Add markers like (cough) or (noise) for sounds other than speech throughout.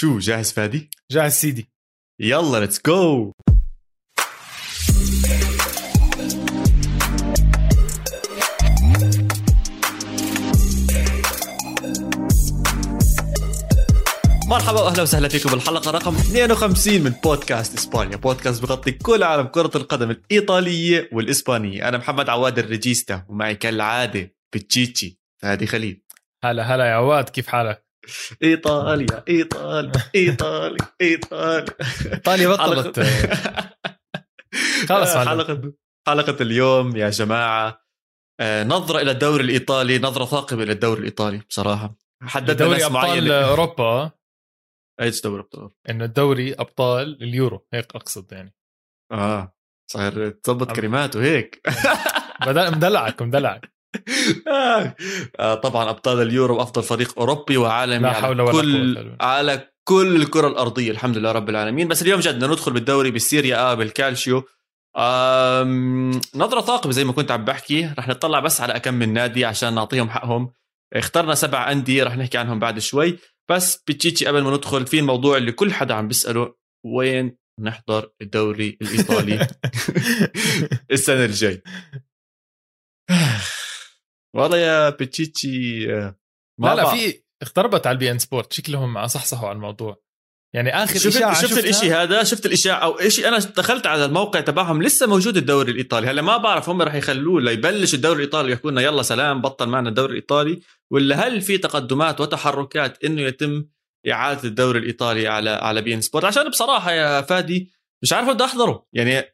شو جاهز فادي؟ جاهز سيدي يلا let's go مرحبا وأهلا وسهلا فيكم بالحلقة رقم 52 من بودكاست إسبانيا، بودكاست بغطي كل عالم كرة القدم الإيطالية والإسبانية، أنا محمد عواد الريجيستا ومعي كالعادة بتشيتشي فادي خليل. هلا هلا يا عواد كيف حالك؟ إيطاليا إيطاليا إيطاليا إيطاليا. إيطاليا بطلت. خلص حلقه حلقة اليوم يا جماعة. آه، نظرة إلى الدوري الإيطالي نظرة ثاقبة إلى الدوري الإيطالي بصراحة. حددنا دوري أبطال أوروبا. إيش دوري أبطال إنه الدوري أبطال اليورو هيك أقصد يعني. آه صاير تظبط كلمات وهيك مدلعك مدلعك. آه طبعا أبطال اليورو افضل فريق أوروبي وعالمي لا حول ولا كل على كل الكرة الأرضية الحمد لله رب العالمين. بس اليوم جد بدنا ندخل بالدوري بالسيريا آ بالكالشيو. نظرة ثاقبة زي ما كنت عم بحكي. رح نطلع بس على أكم من نادي عشان نعطيهم حقهم. اخترنا سبع أندية رح نحكي عنهم بعد شوي. بس بتشيتشي قبل ما ندخل في الموضوع اللي كل حدا عم بيسأله وين نحضر الدوري الإيطالي (laughs) (laughs) السنة الجاي؟ (laughs) والله يا بتشيتشي آه، لا لا في اختربت على ال beIN Sport شكلهم صحصحوا على الموضوع. يعني آخر شفت إشاعة شفت الإشي هذا؟ شفت الإشاعة؟ أو شيء أنا دخلت على الموقع تبعهم لسه موجود الدوري الإيطالي. هلأ ما بعرف هم رح يخلوه ليبلش الدوري الإيطالي يحكوا لنا يلا سلام بطل معنا الدوري الإيطالي ولا هل في تقدمات وتحركات إنه يتم إعادة الدوري الإيطالي على على beIN Sport؟ عشان بصراحة يا فادي مش عارف بدي أحضره. يعني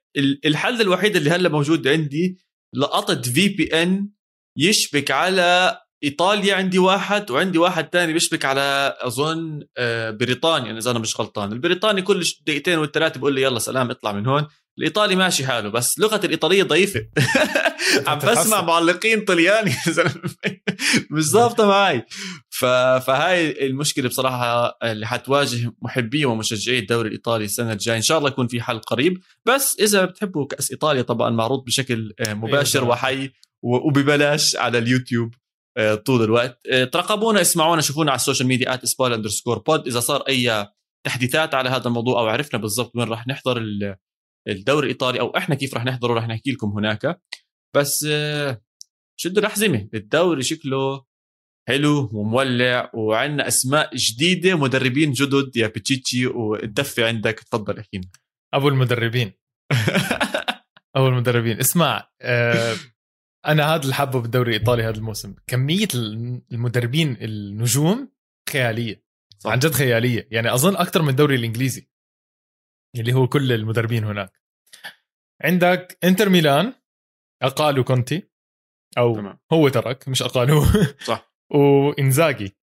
الحل الوحيد اللي هلأ موجود عندي لقطة في بي ان يشبك على إيطاليا عندي واحد وعندي واحد تاني بيشبك على أظن آه، بريطانيا إذا أنا مش غلطان. البريطاني كل دقيقتين والثلاثه بقول لي يلا سلام اطلع من هون. الإيطالي ماشي حاله بس لغة الإيطالية ضعيفة. (laughs) عم بسمع معلقين طلياني. (laughs) مش ظابطه معي. ف... فهاي المشكلة بصراحة اللي حتواجه محبي ومشجعي الدوري الإيطالي السنة الجاية. إن شاء الله يكون في حل قريب. بس إذا بتحبوا كأس إيطاليا طبعا معروض بشكل آه، مباشر أيوة. وحي. وببلاش على اليوتيوب آه، طول الوقت. آه، ترقبونا اسمعونا شوفونا على ال social media at اسبال underscore pod إذا صار أي تحديثات على هذا الموضوع أو عرفنا بالضبط وين راح نحضر الدوري الإيطالي أو إحنا كيف راح نحضره راح نحكي لكم هناك. بس آه، شدوا الأحزمة. الدوري شكله حلو ومولع وعندنا أسماء جديدة مدربين جدد. يا بتشيتشي والدفة عندك. تفضل احكي أبو المدربين. (laughs) أبو المدربين. اسمع آه أنا هذا اللي حابه بالدوري الإيطالي هذا الموسم. كمية المدربين النجوم خيالية. صح. عن جد خيالية. يعني أظن أكثر من الدوري الإنجليزي. اللي هو كل المدربين هناك. عندك إنتر ميلان اقالوا كونتي أو تمام. هو ترك مش اقالوه (laughs) صح. وانزاجي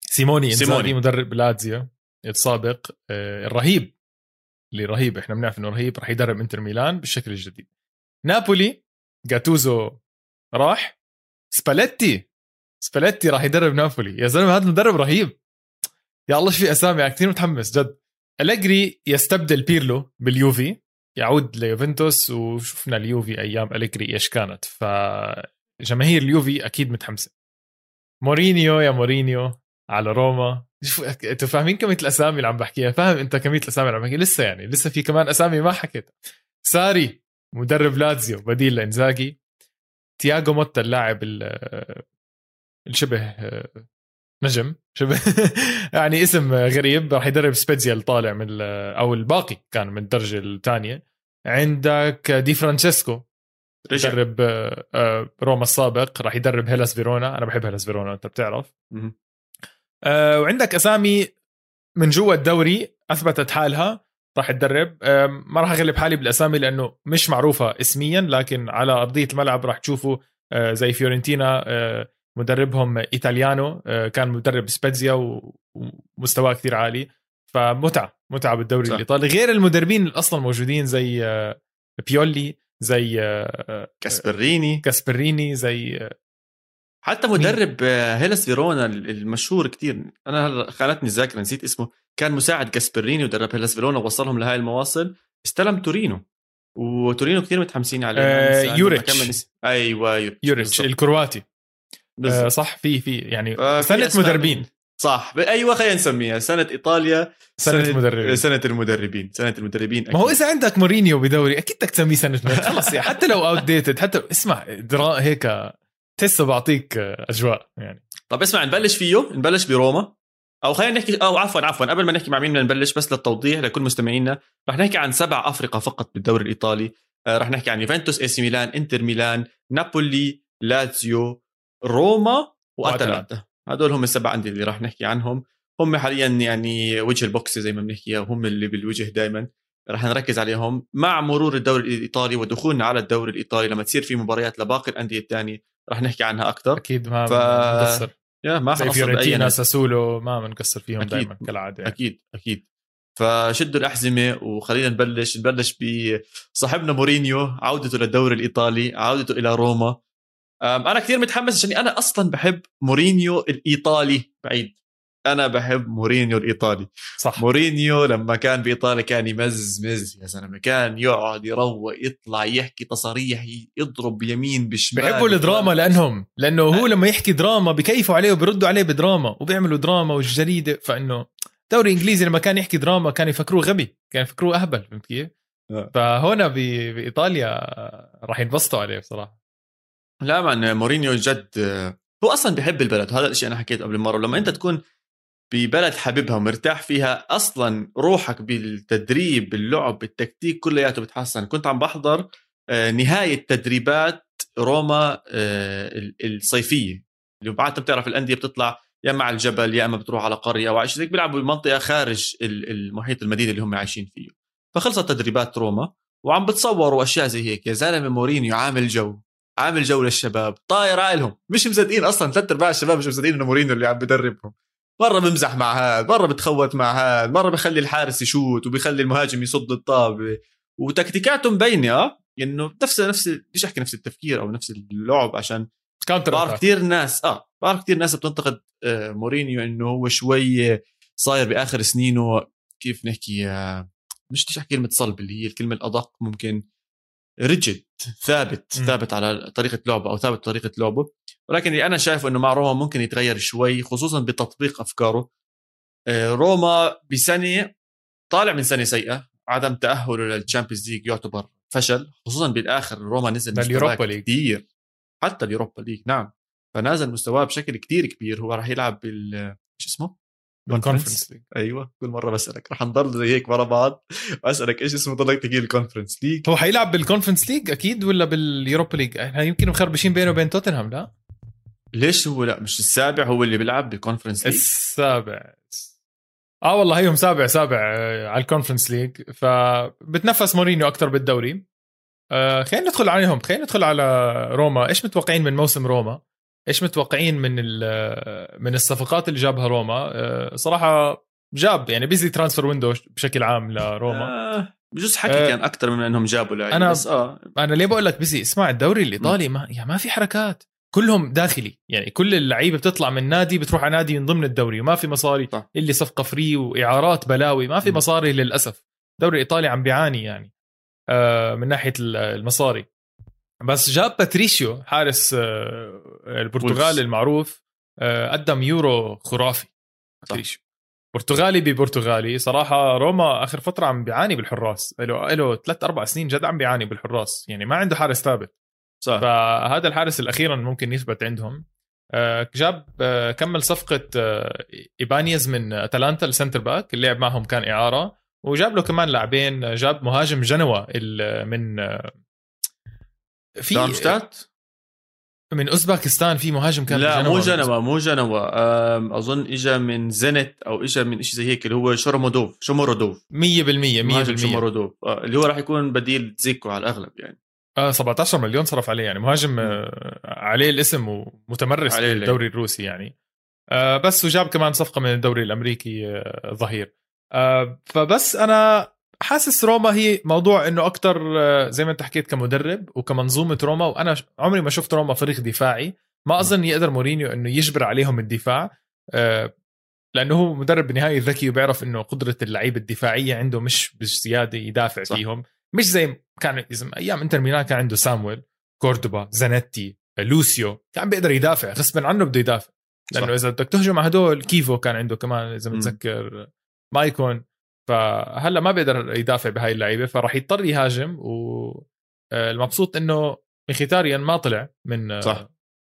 سيموني إنزاجي سيموني. مدرب لاتزيو السابق آه، الرهيب. اللي رهيب إحنا بنعرف إنه رهيب راح يدرب إنتر ميلان بالشكل الجديد. نابولي جاتوزو راح سباليتي سباليتي راح يدرب نابولي. يا زلمة هذا مدرب رهيب. يا الله في أسامي؟ كثير متحمس جد. أليجري يستبدل بيرلو باليوفي يعود ليوفنتوس وشفنا اليوفي أيام أليجري إيش كانت. فجماهير اليوفي أكيد متحمسة. مورينيو يا مورينيو على روما. أنتوا فاهمين كمية الأسامي اللي عم بحكيها؟ فاهم أنت كمية الأسامي اللي عم بحكيها؟ لسه يعني لسه في كمان أسامي ما حكيت ساري مدرب لاتزيو بديل لإنزاجي. تياغو موتا اللاعب الشبه نجم شبه (laughs) يعني اسم غريب راح يدرب سبيتزيا الطالع من أو الباقي كان من الدرجة الثانية. عندك دي فرانشيسكو يدرب آه، روما السابق راح يدرب هيلاس فيرونا. أنا بحب هيلاس فيرونا أنت بتعرف. آه، وعندك أسامي من جوا الدوري أثبتت حالها. راح تدرب ما راح اغلب حالي بالاسامي لأنه مش معروفة اسميا لكن على ارضية الملعب راح تشوفوا آه، زي فيورنتينا آه، مدربهم إيطاليانو آه، كان مدرب سبيتزيا ومستواه كثير عالي. فمتعة متعة بالدوري صح. الإيطالي. غير المدربين أصلا موجودين زي بيولي زي كاسبريني. كاسبريني زي حتى مدرب هيلاس فيرونا المشهور كتير. أنا خانتني الذاكره نسيت اسمه. كان مساعد كاسبريني ودرب هيلاس فيرونا ووصلهم لهاي المواصل. استلم تورينو. وتورينو كثير متحمسين عليه. آه يوريتش. نس... أيوه يوريتش, يوريتش الكرواتي. آه صح في في يعني آه سنة مدربين. صح. أيوه خلينا نسميها. سنة إيطاليا سنة, سنة المدربين. سنة المدربين. سنة المدربين أكيد. ما هو إذا عندك مورينيو بدوري أكيد بدك تسميه سنة خلص يعني حتى لو outdated حتى اسمع دراما هيك تحسه بعطيك أجواء يعني. طب اسمع نبلش فيه نبلش بروما. أو خلينا نحكي أو عفوا عفوا قبل ما نحكي مع مين بدنا نبلش بس للتوضيح لكل مستمعينا رح نحكي عن سبع افرقه فقط بالدوري الإيطالي. آه، رح نحكي عن يوفنتوس إي سي ميلان إنتر ميلان نابولي لاتسيو روما وأتلانتا. هدول هم السبع أندية اللي راح نحكي عنهم. هم حاليا يعني وجه البوكس زي ما بنحكي وهم اللي بالوجه دائما راح نركز عليهم مع مرور الدوري الإيطالي ودخولنا على الدوري الإيطالي لما تصير في مباريات لباقي الأندية الثانية. راح نحكي عنها أكثر. أكيد ما ف... مقصر يا ما فيورنتينا ساسولو ما بنقصر فيهم. دائما كالعادة. يعني. أكيد أكيد. فشدوا الأحزمة وخلينا نبلش نبلش بصاحبنا مورينيو عودته للدوري الإيطالي عودته إلى روما. أنا كثير متحمس عشان أنا أصلا بحب مورينيو الإيطالي بعيد. أنا بحب مورينيو الإيطالي. صح. مورينيو لما كان بإيطاليا كان يمزمز يا زلمه كان يقعد يروق يطلع يحكي تصاريح يضرب يمين بشمال. بحبوا الدراما لأنهم لأنه هو لما يحكي دراما بكيفوا عليه وبيردوا عليه بدراما وبيعملوا دراما والجريده فإنه دوري إنجليزي لما كان يحكي دراما كان يفكروه غبي كان يفكروه أهبل فهمت كيف؟ آه. فهنا بإيطاليا راح ينبسطوا عليه بصراحة. لا من مورينيو جد هو أصلا بحب البلد. وهذا الشيء أنا حكيته قبل مرة. لما أنت تكون ببلد حبيبها ومرتاح فيها أصلا روحك بالتدريب باللعب بالتكتيك كلياته بتحسن. كنت عم بحضر آه، نهاية تدريبات روما آه، الصيفية. اللي بعد بتعرف الأندية بتطلع يا مع الجبل يا إما بتروح على قرية أو شيء بيلعبوا بمنطقة خارج المحيط المدينة اللي هم عايشين فيه. فخلصت تدريبات روما وعم بتصوروا أشياء زي هيك. يا زلمة مورينيو عامل جو عامل جو للشباب طاير عقلهم. مش مصدقين أصلا ثلاث أرباع الشباب مش مصدقين إنه مورينيو اللي عم بدربهم. مرة بمزح مع هذا مرة بتخوت مع هذا مرة بخلي الحارس يشوت وبيخلي المهاجم يصد الطابة. وتكتيكاته مبينه آه إنه نفس نفس بديش أحكي نفس التفكير أو نفس اللعب عشان counter بعرف كثير ناس آه بعرف كثير ناس بتنتقد آه مورينيو إنه هو شوي صاير بآخر سنينه كيف نحكي آه مش بديش أحكي كلمة صلب اللي هي الكلمة الأدق ممكن rigid ثابت م. ثابت على طريقة لعبه أو ثابت طريقة لعبه. ولكن اللي أنا شايفه إنه مع روما ممكن يتغير شوي خصوصا بتطبيق أفكاره. آه، روما بسنه طالع من سنه سيئة عدم تاهله لل Champions League يعتبر فشل خصوصا بالآخر روما نزل مستواه كثير حتى ال Europa League نعم. فنازل مستواه بشكل كتير كبير هو راح يلعب بال شو اسمه؟ ال Conference League أيوه كل مرة بسألك. رح نضل زي هيك ورا بعض وأسألك إيش اسمه ضلك تحكي ال Conference League هو حيلعب بال Conference League أكيد ولا بال Europa League؟ إحنا يمكن مخربشين بينه وبين توتنهام لا؟ ليش هو لا مش السابع هو اللي بيلعب بال Conference League السابع. آه والله هيهم سابع سابع آه، على ال Conference League فبتنفس مورينيو أكثر بالدوري. آه خلينا ندخل عليهم خلينا ندخل على روما. إيش متوقعين من موسم روما؟ إيش متوقعين من من الصفقات اللي جابها روما؟ آه، صراحة جاب يعني busy transfer window بشكل عام لروما. آه بجوز حكي آه كان أكثر من إنهم جابوا لعيبة أنا بس آه. أنا ليه بقول لك busy اسمع الدوري الإيطالي ما يعني ما في حركات. كلهم داخلي. يعني كل اللعيبة بتطلع من نادي بتروح على نادي من ضمن الدوري. وما في مصاري صح. اللي صفقة free وإعارات بلاوي. ما في مصاري للأسف. الدوري الايطالي عم بيعاني يعني. آه من ناحية المصاري. بس جاب باتريشيو حارس آه، البرتغال المعروف آه، قدم يورو خرافي. باتريشيو. برتغالي ببرتغالي. صراحة روما آخر فترة عم بيعاني بالحراس. له له ثلاث أربع سنين جد عم بيعاني بالحراس. يعني ما عنده حارس ثابت. صح. فهذا الحارس الاخيرا ممكن يثبت عندهم. آه، جاب كمل صفقة إيبانيز من أتلانتا ال centre back اللي لعب معهم كان إعارة. وجاب له كمان لاعبين جاب مهاجم جنوا من في دارمشتات من أوزباكستان في مهاجم كان لا مو جنوا مو جنوا. أظن اجى من زنت أو اجى من شيء زي هيك اللي هو شرمودوف شمرودوف 100% 100% شمرودوف آه اللي هو راح يكون بديل زيكو على الأغلب يعني. آه 17 مليون صرف عليه يعني. مهاجم آه عليه الاسم ومتمرس في الدوري الروسي يعني. آه بس وجاب كمان صفقة من الدوري الأمريكي آه ظهير. آه فبس أنا حاسس روما هي موضوع إنه أكثر آه، زي ما أنت حكيت كمدرب وكمنظومة روما. وأنا عمري ما شفت روما فريق دفاعي. ما أظن يقدر مورينيو إنه يجبر عليهم الدفاع آه، لأنه هو مدرب بالنهايه ذكي وبيعرف إنه قدرة اللعيبه الدفاعية عنده مش بزياده يدافع صح. فيهم. مش زي كان أيام إنتر ميلان كان عنده سامويل كوردوبا زانيتي لوسيو كان بيقدر يدافع غصبا عنه بده يدافع. لأنه إذا بدك تهجم على هدول كيفو كان عنده كمان إذا. متذكر مايكون. فهلأ ما بيقدر يدافع بهاي اللعيبة فراح يضطر يهاجم والمبسوط إنه مخيتاريان ما طلع من صح.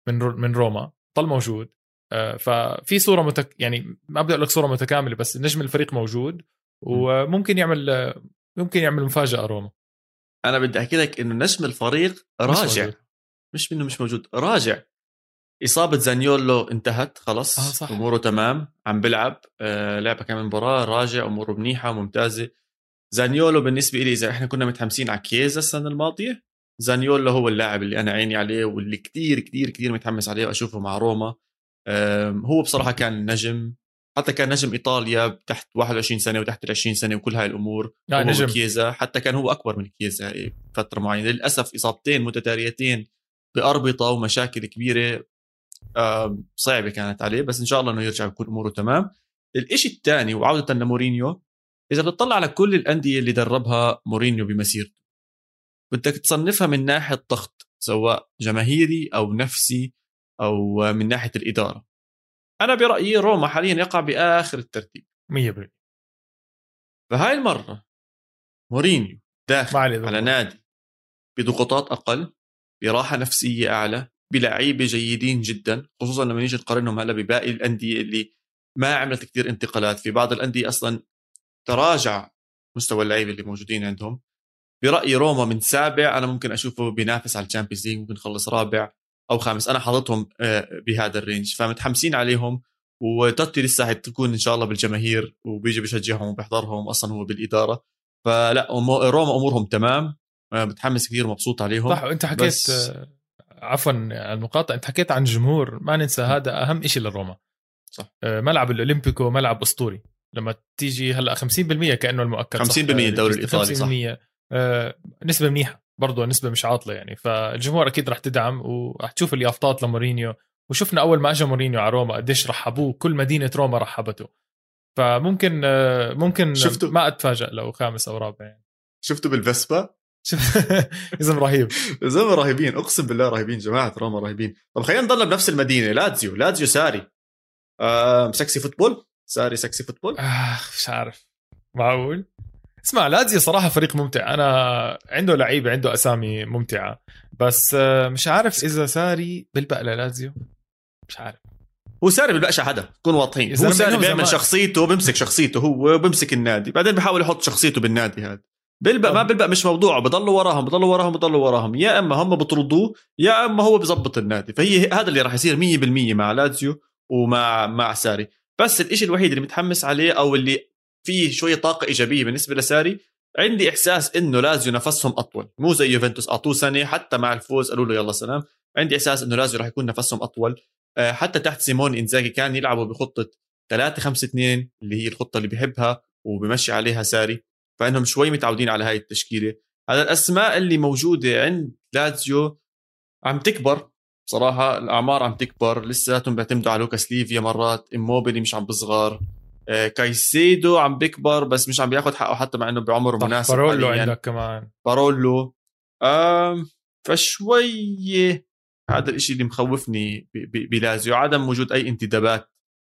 من من روما ضل موجود. آه، ففي صورة متك... يعني ما بدي أقول لك صورة متكاملة بس نجم الفريق موجود. وممكن يعمل ممكن يعمل مفاجأة روما. أنا بدي أحكي لك إنه نجم الفريق مش راجع. موجود. مش منه مش موجود راجع. إصابة زانيولو انتهت خلص آه، صح. أموره تمام عم بلعب آه لعبة كمان مباراة راجع أموره منيحة ممتازة. زانيولو بالنسبة لي إذا إحنا كنا متحمسين على كيزا السنة الماضية زانيولو هو اللاعب اللي أنا عيني عليه واللي كتير كتير كتير متحمس عليه وأشوفه مع روما. هو بصراحة كان نجم. حتى كان نجم إيطاليا تحت 21 سنة وتحت ال 20 سنة وكل هاي الأمور. هو نجم. كيزا حتى كان هو أكبر من كيزا فترة معينة. للأسف إصابتين متتاليتين بأربطة ومشاكل كبيرة صعبة كانت عليه بس إن شاء الله إنه يرجع يكون أموره تمام. الإشي الثاني وعودة لمورينيو إذا بتطلع على كل الأندية اللي دربها مورينيو بمسيرته بدك تصنفها من ناحية ضغط سواء جماهيري أو نفسي أو من ناحية الإدارة. أنا برأيي روما حاليا يقع بآخر الترتيب. 100% فهاي المرة مورينيو داخل على نادي بضغوطات أقل براحة نفسية أعلى بلعيبة جيدين جدا خصوصا لما نيجي نقارنهم هلأ بباقي الأندية اللي ما عملت كثير انتقالات. في بعض الأندية أصلا تراجع مستوى اللعيبة اللي موجودين عندهم. برأيي روما من سابع أنا ممكن أشوفه بينافس على ال Champions League ممكن يخلص رابع. أو خامس. أنا حاططهم آه، بهذا ال range. فمتحمسين عليهم وتوتي لسه حتكون إن شاء الله بالجماهير وبيجي بشجعهم وبيحضرهم أصلا هو بالإدارة. فلا روما أمورهم تمام. آه، متحمس كثير ومبسوط عليهم. صح وأنت حكيت بس- آه، عفوا على المقاطعة أنت حكيت عن جمهور ما ننسى هذا أهم شيء للروما. صح. ملعب الأولمبيكو ملعب أسطوري. لما تيجي هلأ 50% كأنه المؤكد 50% الدوري الإيطالي، صح. 50% آه، نسبة منيحة. برضه نسبة مش عاطلة يعني. فالجمهور أكيد رح تدعم ورح تشوف اليافطات لمورينيو. وشفنا أول ما اجى مورينيو على روما قديش رحبوه كل مدينة روما رحبته فممكن آه، ممكن شفتوا؟ ما اتفاجئ لو خامس أو رابع يعني. شفتوا بالفيسبا؟ (laughs) اسم رهيب. (laughs) زلمه رهيبين. أقسم بالله رهيبين جماعة روما رهيبين. طب خلينا نضل بنفس المدينة لاتزيو. لاتزيو ساري. آه sexy football؟ ساري sexy football؟ آخ مش عارف. معقول؟ اسمع لازيو صراحة فريق ممتع. أنا عنده لعيبة عنده أسامي ممتعة. بس آه، مش عارف إذا ساري بلبق للازيو مش عارف. هو ساري بيبقاش حدا كون واضحين. هو ساري بيعمل شخصيته بيمسك شخصيته هو بيمسك النادي. بعدين بيحاول يحط شخصيته بالنادي هذا. بيلبق ما طب. بيلبق مش موضوعه. بضلوا وراهم بضلوا وراهم بضلوا وراهم. يا إما هم بطردوه يا إما هو بزبط النادي. فهي هذا اللي راح يصير 100% مع لاتسيو ومع مع ساري. بس الإشي الوحيد اللي متحمس عليه أو اللي فيه شوية طاقة إيجابية بالنسبة لساري. عندي إحساس إنه لازيو نفسهم أطول. مو زي يوفنتوس أعطوه سنة حتى مع الفوز قالوا له يلا سلام. عندي إحساس إنه لازيو راح يكون نفسهم أطول. آه، حتى تحت سيمون إنزاجي كان يلعبوا بخطة 3 5 2 اللي هي الخطة اللي بيحبها وبمشي عليها ساري. فإنهم شوي متعودين على هاي التشكيلة. هذا الأسماء اللي موجودة عند لازيو عم تكبر. صراحة الأعمار عم تكبر. لساتهم بيعتمدوا على لوكاس ليفا مرات. إموبيلي مش عم بصغر. كايسيدو عم بيكبر بس مش عم بياخذ حقه حتى مع إنه بعمر مناسب. بارولو حالياً. عندك كمان. بارولو. آم فشوي هذا الإشي اللي مخوفني بلازيو عدم وجود أي انتدابات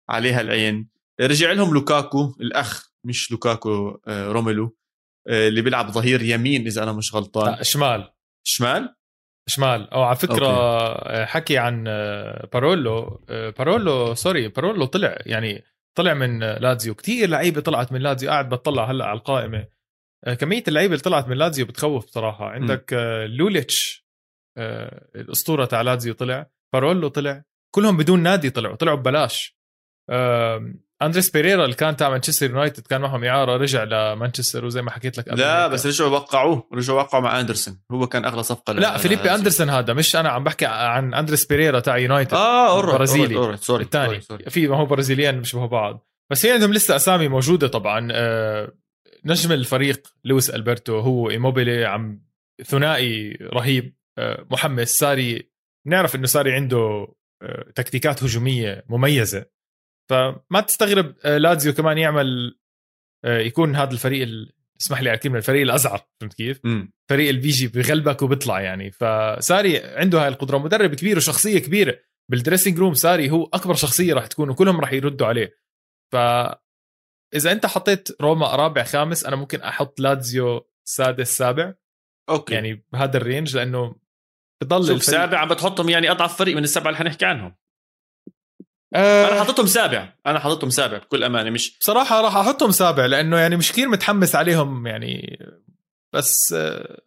عليها العين. رجع لهم لوكاكو الأخ مش لوكاكو آه، روميلو آه، اللي بيلعب ظهير يمين إذا أنا مش غلطان. لا شمال. شمال؟ شمال. أو على فكرة آه، حكي عن آه، بارولو. آه، بارولو sorry بارولو طلع. يعني طلع من لازيو. كتير لعيبة طلعت من لازيو. قاعد بطلع هلأ على القائمة. آه، كمية اللعيبة اللي طلعت من لازيو بتخوف بصراحة. عندك آه، لوليتش آه، الأسطورة تاع لازيو طلع. بارولو طلع. كلهم بدون نادي طلعوا. طلعوا ببلاش. أندريس بيريرا اللي كان تاع مانشستر يونايتد كان معهم إعارة رجع لمانشستر وزي ما حكيت لك قبل لا. بس رجعوا وقعوه رجعوا وقعوا مع أندرسون هو كان أغلى صفقة لا فيليبي. أندرسون هذا مش أنا عم بحكي عن أندريس بيريرا تاع يونايتد آه alright برازيلي. sorry الثاني. في ما هو Brazilian بيشبهوا بعض بس في عندهم لسه أسامي موجودة طبعا آه، نجم الفريق لويس ألبرتو هو إيموبيلي عم ثنائي رهيب آه، محمس ساري نعرف إنه ساري عنده آه، تكتيكات هجومية مميزة فما تستغرب آه، لازيو كمان يعمل آه، يكون هذا الفريق ال- اسمح لي على الكلمة الفريق الازعر فهمت كيف؟ مم. فريق اللي بيجي بغلبك وبيطلع يعني. فساري عنده هاي القدرة مدرب كبير وشخصية كبيرة بال dressing room ساري هو أكبر شخصية راح تكون وكلهم راح يردوا عليه. ف إذا أنت حطيت روما رابع خامس أنا ممكن أحط لاتسيو سادس سابع. أوكي. يعني بهذا ال range لأنه بضل شوف سابع عم بتحطهم يعني أضعف فريق من السبعة اللي حنحكي عنهم. أه أنا حاططهم سابع. أنا حاططهم سابع بكل أمانة. مش بصراحة راح أحطهم سابع لأنه يعني مش كثير متحمس عليهم يعني. بس أه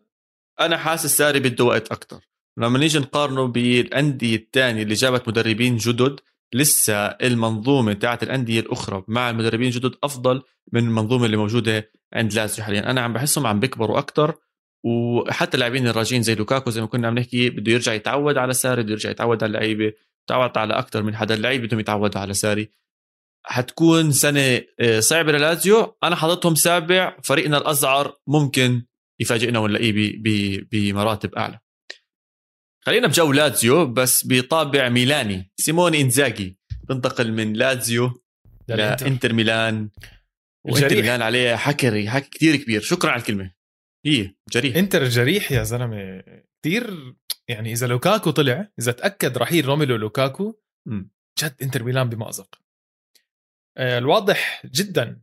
أنا حاسس ساري بده وقت أكثر لما نيجي نقارنه بالأندية الثانية اللي جابت مدربين جدد لسه المنظومة تاعت الأندية الأخرى مع المدربين الجدد أفضل من المنظومة اللي موجودة عند لازيو حاليا. أنا عم بحسهم عم بيكبروا أكثر وحتى اللاعبين الراجين زي لوكاكو زي ما كنا عم نحكي بده يرجع يتعود على ساري بده يرجع يتعود على اللعيبة. يتعود على أكثر من حدا اللعيبه بدهم يتعودوا على ساري. حتكون سنة آه، صعبة للأزيو. أنا حاططهم سابع فريقنا الاصغر ممكن يفاجئنا ونلاقيه بمراتب أعلى. خلينا بجو لازيو بس بطابع ميلاني. سيموني إنزاجي بنتقل من لازيو لإنتر ميلان. وإنتر ميلان عليه حكري حكي كثير كبير. شكرا على الكلمة. هي جريح. إنتر جريح يا زلمة. كثير يعني إذا لوكاكو طلع إذا تأكد رحيل روميلو لوكاكو جد إنتر ميلان بمأزق آه، الواضح جدا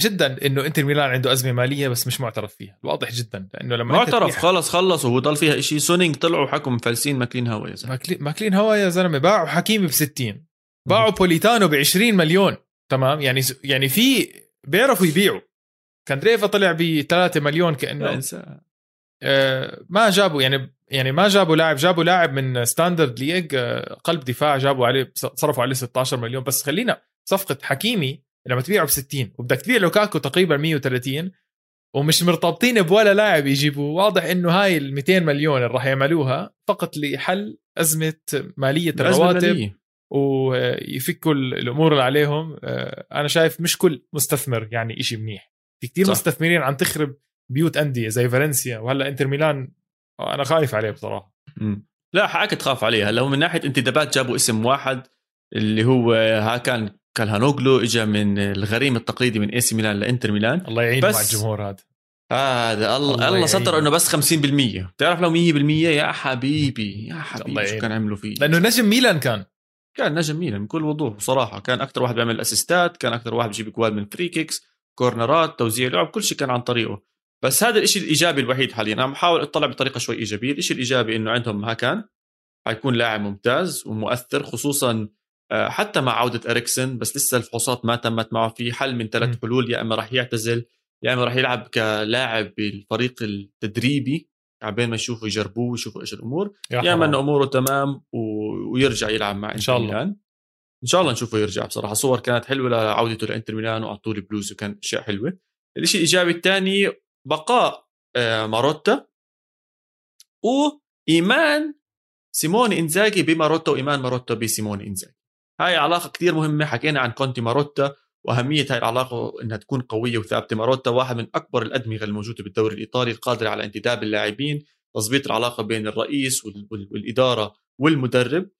جدا إنه إنتر ميلان عنده أزمة مالية بس مش معترف فيها. الواضح جدا لأنه لما معترف خلص خلص وهو ضل فيها شيء سونينغ طلعوا وحكوا مفلسين ماكلين هوا يا زلمة. ماكلين هوا يا زلمة. باعوا حكيمي ب 60 باعوا بوليتانو ب 20 مليون. تمام؟ يعني يعني في بيعرفوا يبيعوا. كاندريفا طلع ب 3 مليون كأنه ما جابوا يعني يعني ما جابوا لاعب. جابوا لاعب من ستاندرد لييج آه قلب دفاع. جابوا عليه صرفوا عليه 16 مليون. بس خلينا صفقة حكيمي لما تبيعه ب 60 وبدك تبيع لوكاكو تقريبا 130 ومش مرتبطين بولا لاعب يجيبوا واضح إنه هاي ال 200 مليون اللي راح يعملوها فقط لحل أزمة مالية الرواتب. ويفكوا الأمور اللي عليهم. آه، أنا شايف مش كل مستثمر يعني إشي منيح. في كثير مستثمرين عم تخرب بيوت انديه زي فالنسيا وهلا انتر ميلان أنا خايف عليه بصراحة. م. لا حقك تخاف عليه هلا من ناحية انتدابات جابوا اسم واحد اللي هو ها كان كالهانوغلو اجى من الغريم التقليدي من إيه سي ميلان لإنتر ميلان. الله يعين مع الجمهور هذا. هذا الله الله, الله ستر إنه بس 50% بتعرف لو 100% يا حبيبي يا حبيبي شو كان عملوا فيه؟ لأنه نجم ميلان كان. كان نجم ميلان بكل وضوح بصراحة. كان أكثر واحد بيعمل assist ات كان أكثر واحد بيجيب جوال من free kicks كورنرات توزيع لعب كل شيء كان عن طريقه. بس هذا الشيء الإيجابي الوحيد حاليا. أنا بحاول أطلع بطريقة شوي إيجابية. الشيء الإيجابي إنه عندهم هاكان حيكون لاعب ممتاز ومؤثر خصوصا آه، حتى مع عودة إريكسن بس لسه الفحوصات ما تمت معه. في حل من ثلاث حلول يا إما راح يعتزل يا إما راح يلعب كلاعب بالفريق التدريبي عبين ما يشوفوا يجربوه ويشوفوا إيش الأمور. يا إما إنه أموره تمام و... ويرجع يلعب مع إن شاء الله. ميلان. إن شاء الله نشوفه يرجع بصراحة. صور كانت حلوة لعودته لإنتر ميلان واعطوا لي بلوز وكان أشياء حلوة. الشيء الإيجابي الثاني بقاء آه، ماروتا وايمان سيموني إنزاجي بماروتا وايمان ماروتا بسيموني إنزاجي. هاي علاقة كثير مهمة حكينا عن كونتي ماروتا وأهمية هاي العلاقة إنها تكون قوية وثابتة. ماروتا واحد من أكبر الأدمغة الموجودة بالدوري الإيطالي القادره على انتداب اللاعبين تظبيط العلاقة بين الرئيس والإدارة والمدرب.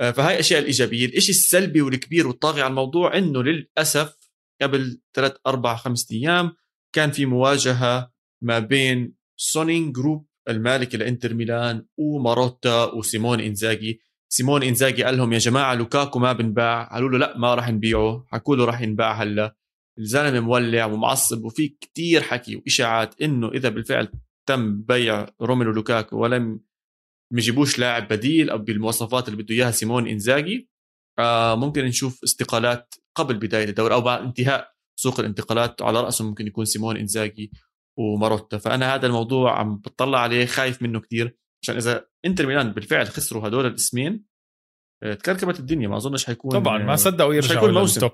آه، فهاي الاشياء الإيجابية. الشيء السلبي والكبير والطاغي على الموضوع إنه للأسف قبل ثلاث أربع خمسة أيام كان في مواجهة ما بين سونينغ group المالكي لانتر ميلان وماروتا وسيموني إنزاجي. سيموني إنزاجي قال لهم يا جماعة لوكاكو ما بنباع. قالوا له لا ما راح نبيعه. حكوا له راح ينباع هلأ. الزلمة مولع ومعصب وفي كتير حكي وإشاعات إنه إذا بالفعل تم بيع روميلو لوكاكو ولم يجيبوش لاعب بديل أو بالمواصفات اللي بده إياها سيموني إنزاجي آه ممكن نشوف استقالات قبل بداية الدوري أو بعد انتهاء سوق الانتقالات على راسهم ممكن يكون سيموني إنزاجي وماروتا. فأنا هذا الموضوع عم بطلع عليه خايف منه كثير عشان إذا إنتر ميلان بالفعل خسروا هدول الاسمين آه، تكركبت الدنيا. ما أظنش حيكون طبعا ما صدقوا يرجعوا للتوب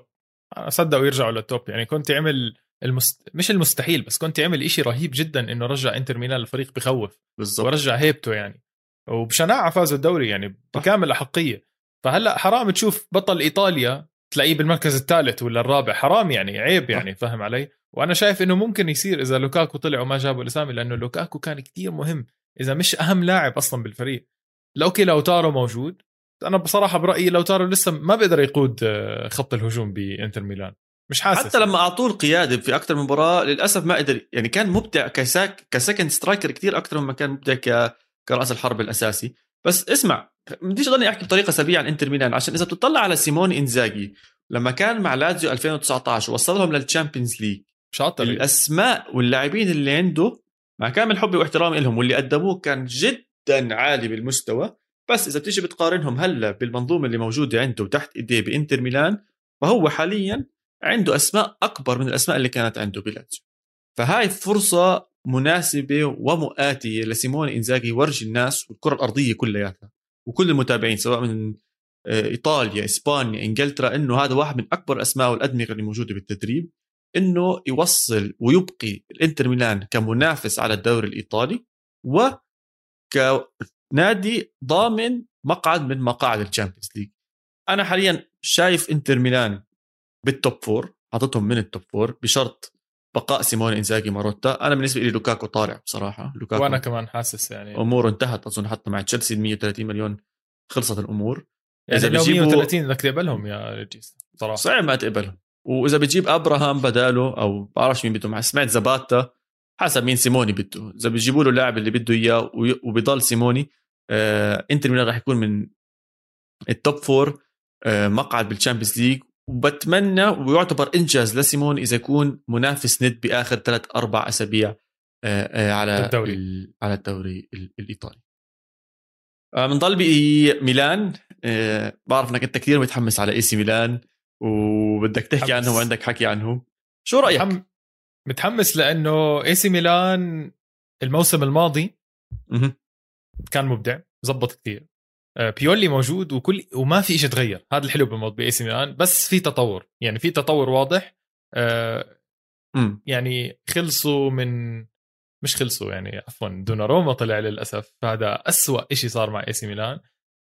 صدقوا يرجعوا للتوب يعني كنت عمل المست... مش المستحيل بس كنت عمل إشي رهيب جدا إنه رجع إنتر ميلان الفريق بخوف بالضبط. ورجع هيبته يعني. وبشناعة فازوا الدوري يعني بكامل احقيه فهلأ حرام تشوف بطل إيطاليا تلاقيه بالمركز الثالث ولا الرابع. حرام يعني عيب يعني فاهم علي؟ وأنا شايف إنه ممكن يصير إذا لوكاكو طلع وما جابوا الأسامي لأنه لوكاكو كان كتير مهم. إذا مش أهم لاعب أصلا بالفريق. لوكي لوتارو موجود أنا بصراحة برأيي لوتارو لسه ما بيقدر يقود آه، خط الهجوم بإنتر ميلان. مش حاسس. حتى لما أعطوه القيادة في أكثر من مباراة للأسف ما قدر يعني كان مبدع ك second ك second striker كثير أكثر مما كان مبدع ك كرأس الحرب الأساسي. بس اسمع بديش ضلني أحكي بطريقة سلبيه عن إنتر ميلان عشان إذا بتطلع على سيمون إنزاجي لما كان مع لازيو 2019 ووصلهم لل Champions League شاطر الأسماء واللاعبين اللي عنده مع كامل حبي واحترامي لهم واللي قدموه كان جدا عالي بالمستوى بس إذا بتيجي بتقارنهم هلأ بالمنظومة اللي موجودة عنده تحت إيديه بإنتر ميلان فهو حاليا عنده أسماء أكبر من الأسماء اللي كانت عنده بلاتسيو فهاي فرصة مناسبة ومؤاتية لسيمون إنزاجي يفرجي الناس والكرة الأرضية كلياتها. وكل المتابعين سواء من آه، إيطاليا إسبانيا إنجلترا إنه هذا واحد من أكبر الاسماء والأدمغة اللي موجودة بالتدريب إنه يوصل ويبقي الإنتر ميلان كمنافس على الدوري الإيطالي و كنادي ضامن مقعد من مقاعد ال Champions League. أنا حاليا شايف إنتر ميلان بال top four حاططهم من ال top four بشرط بقاء سيمون إنزاجي ماروتا. أنا بالنسبة لي لوكاكو طالع بصراحة. لوكاكو وأنا كمان حاسس يعني. اموره انتهت أظن حتى مع تشيلسي 130 مليون خلصت الأمور. يعني إذا لو 130 بدك تقبلهم يا ريجيس صراحة. صعب ما تقبلهم. وإذا بتجيب أبراهام بداله أو بعرفش مين بده معه سمعت زباتا حسب مين سيموني بده. إذا بيجيبوا له اللاعب اللي بده إياه وبيضل سيموني آه إنتر ميلان راح يكون من ال top four آه مقعد بال Champions League وبتمنى ويعتبر إنجاز لسيمون إذا يكون منافس ند بآخر ثلاث أربع أسابيع آه آه على الدوري. على الدوري الإيطالي. بنضل آه بميلان بعرف إنك أنت كثير متحمس على إي سي ميلان وبدك تحكي عنهم وعندك حكي عنهم. شو رأيك؟ متحم... متحمس لأنه إي سي ميلان الموسم الماضي كان مبدع زبط كثير بيولي موجود وكل وما في شيء تغير. هذا الحلو بالموضوع باي سي ميلان بس في تطور. يعني في تطور واضح آه يعني خلصوا من مش خلصوا يعني عفوا دوناروما طلع للأسف. هذا أسوأ شيء صار مع إي سي ميلان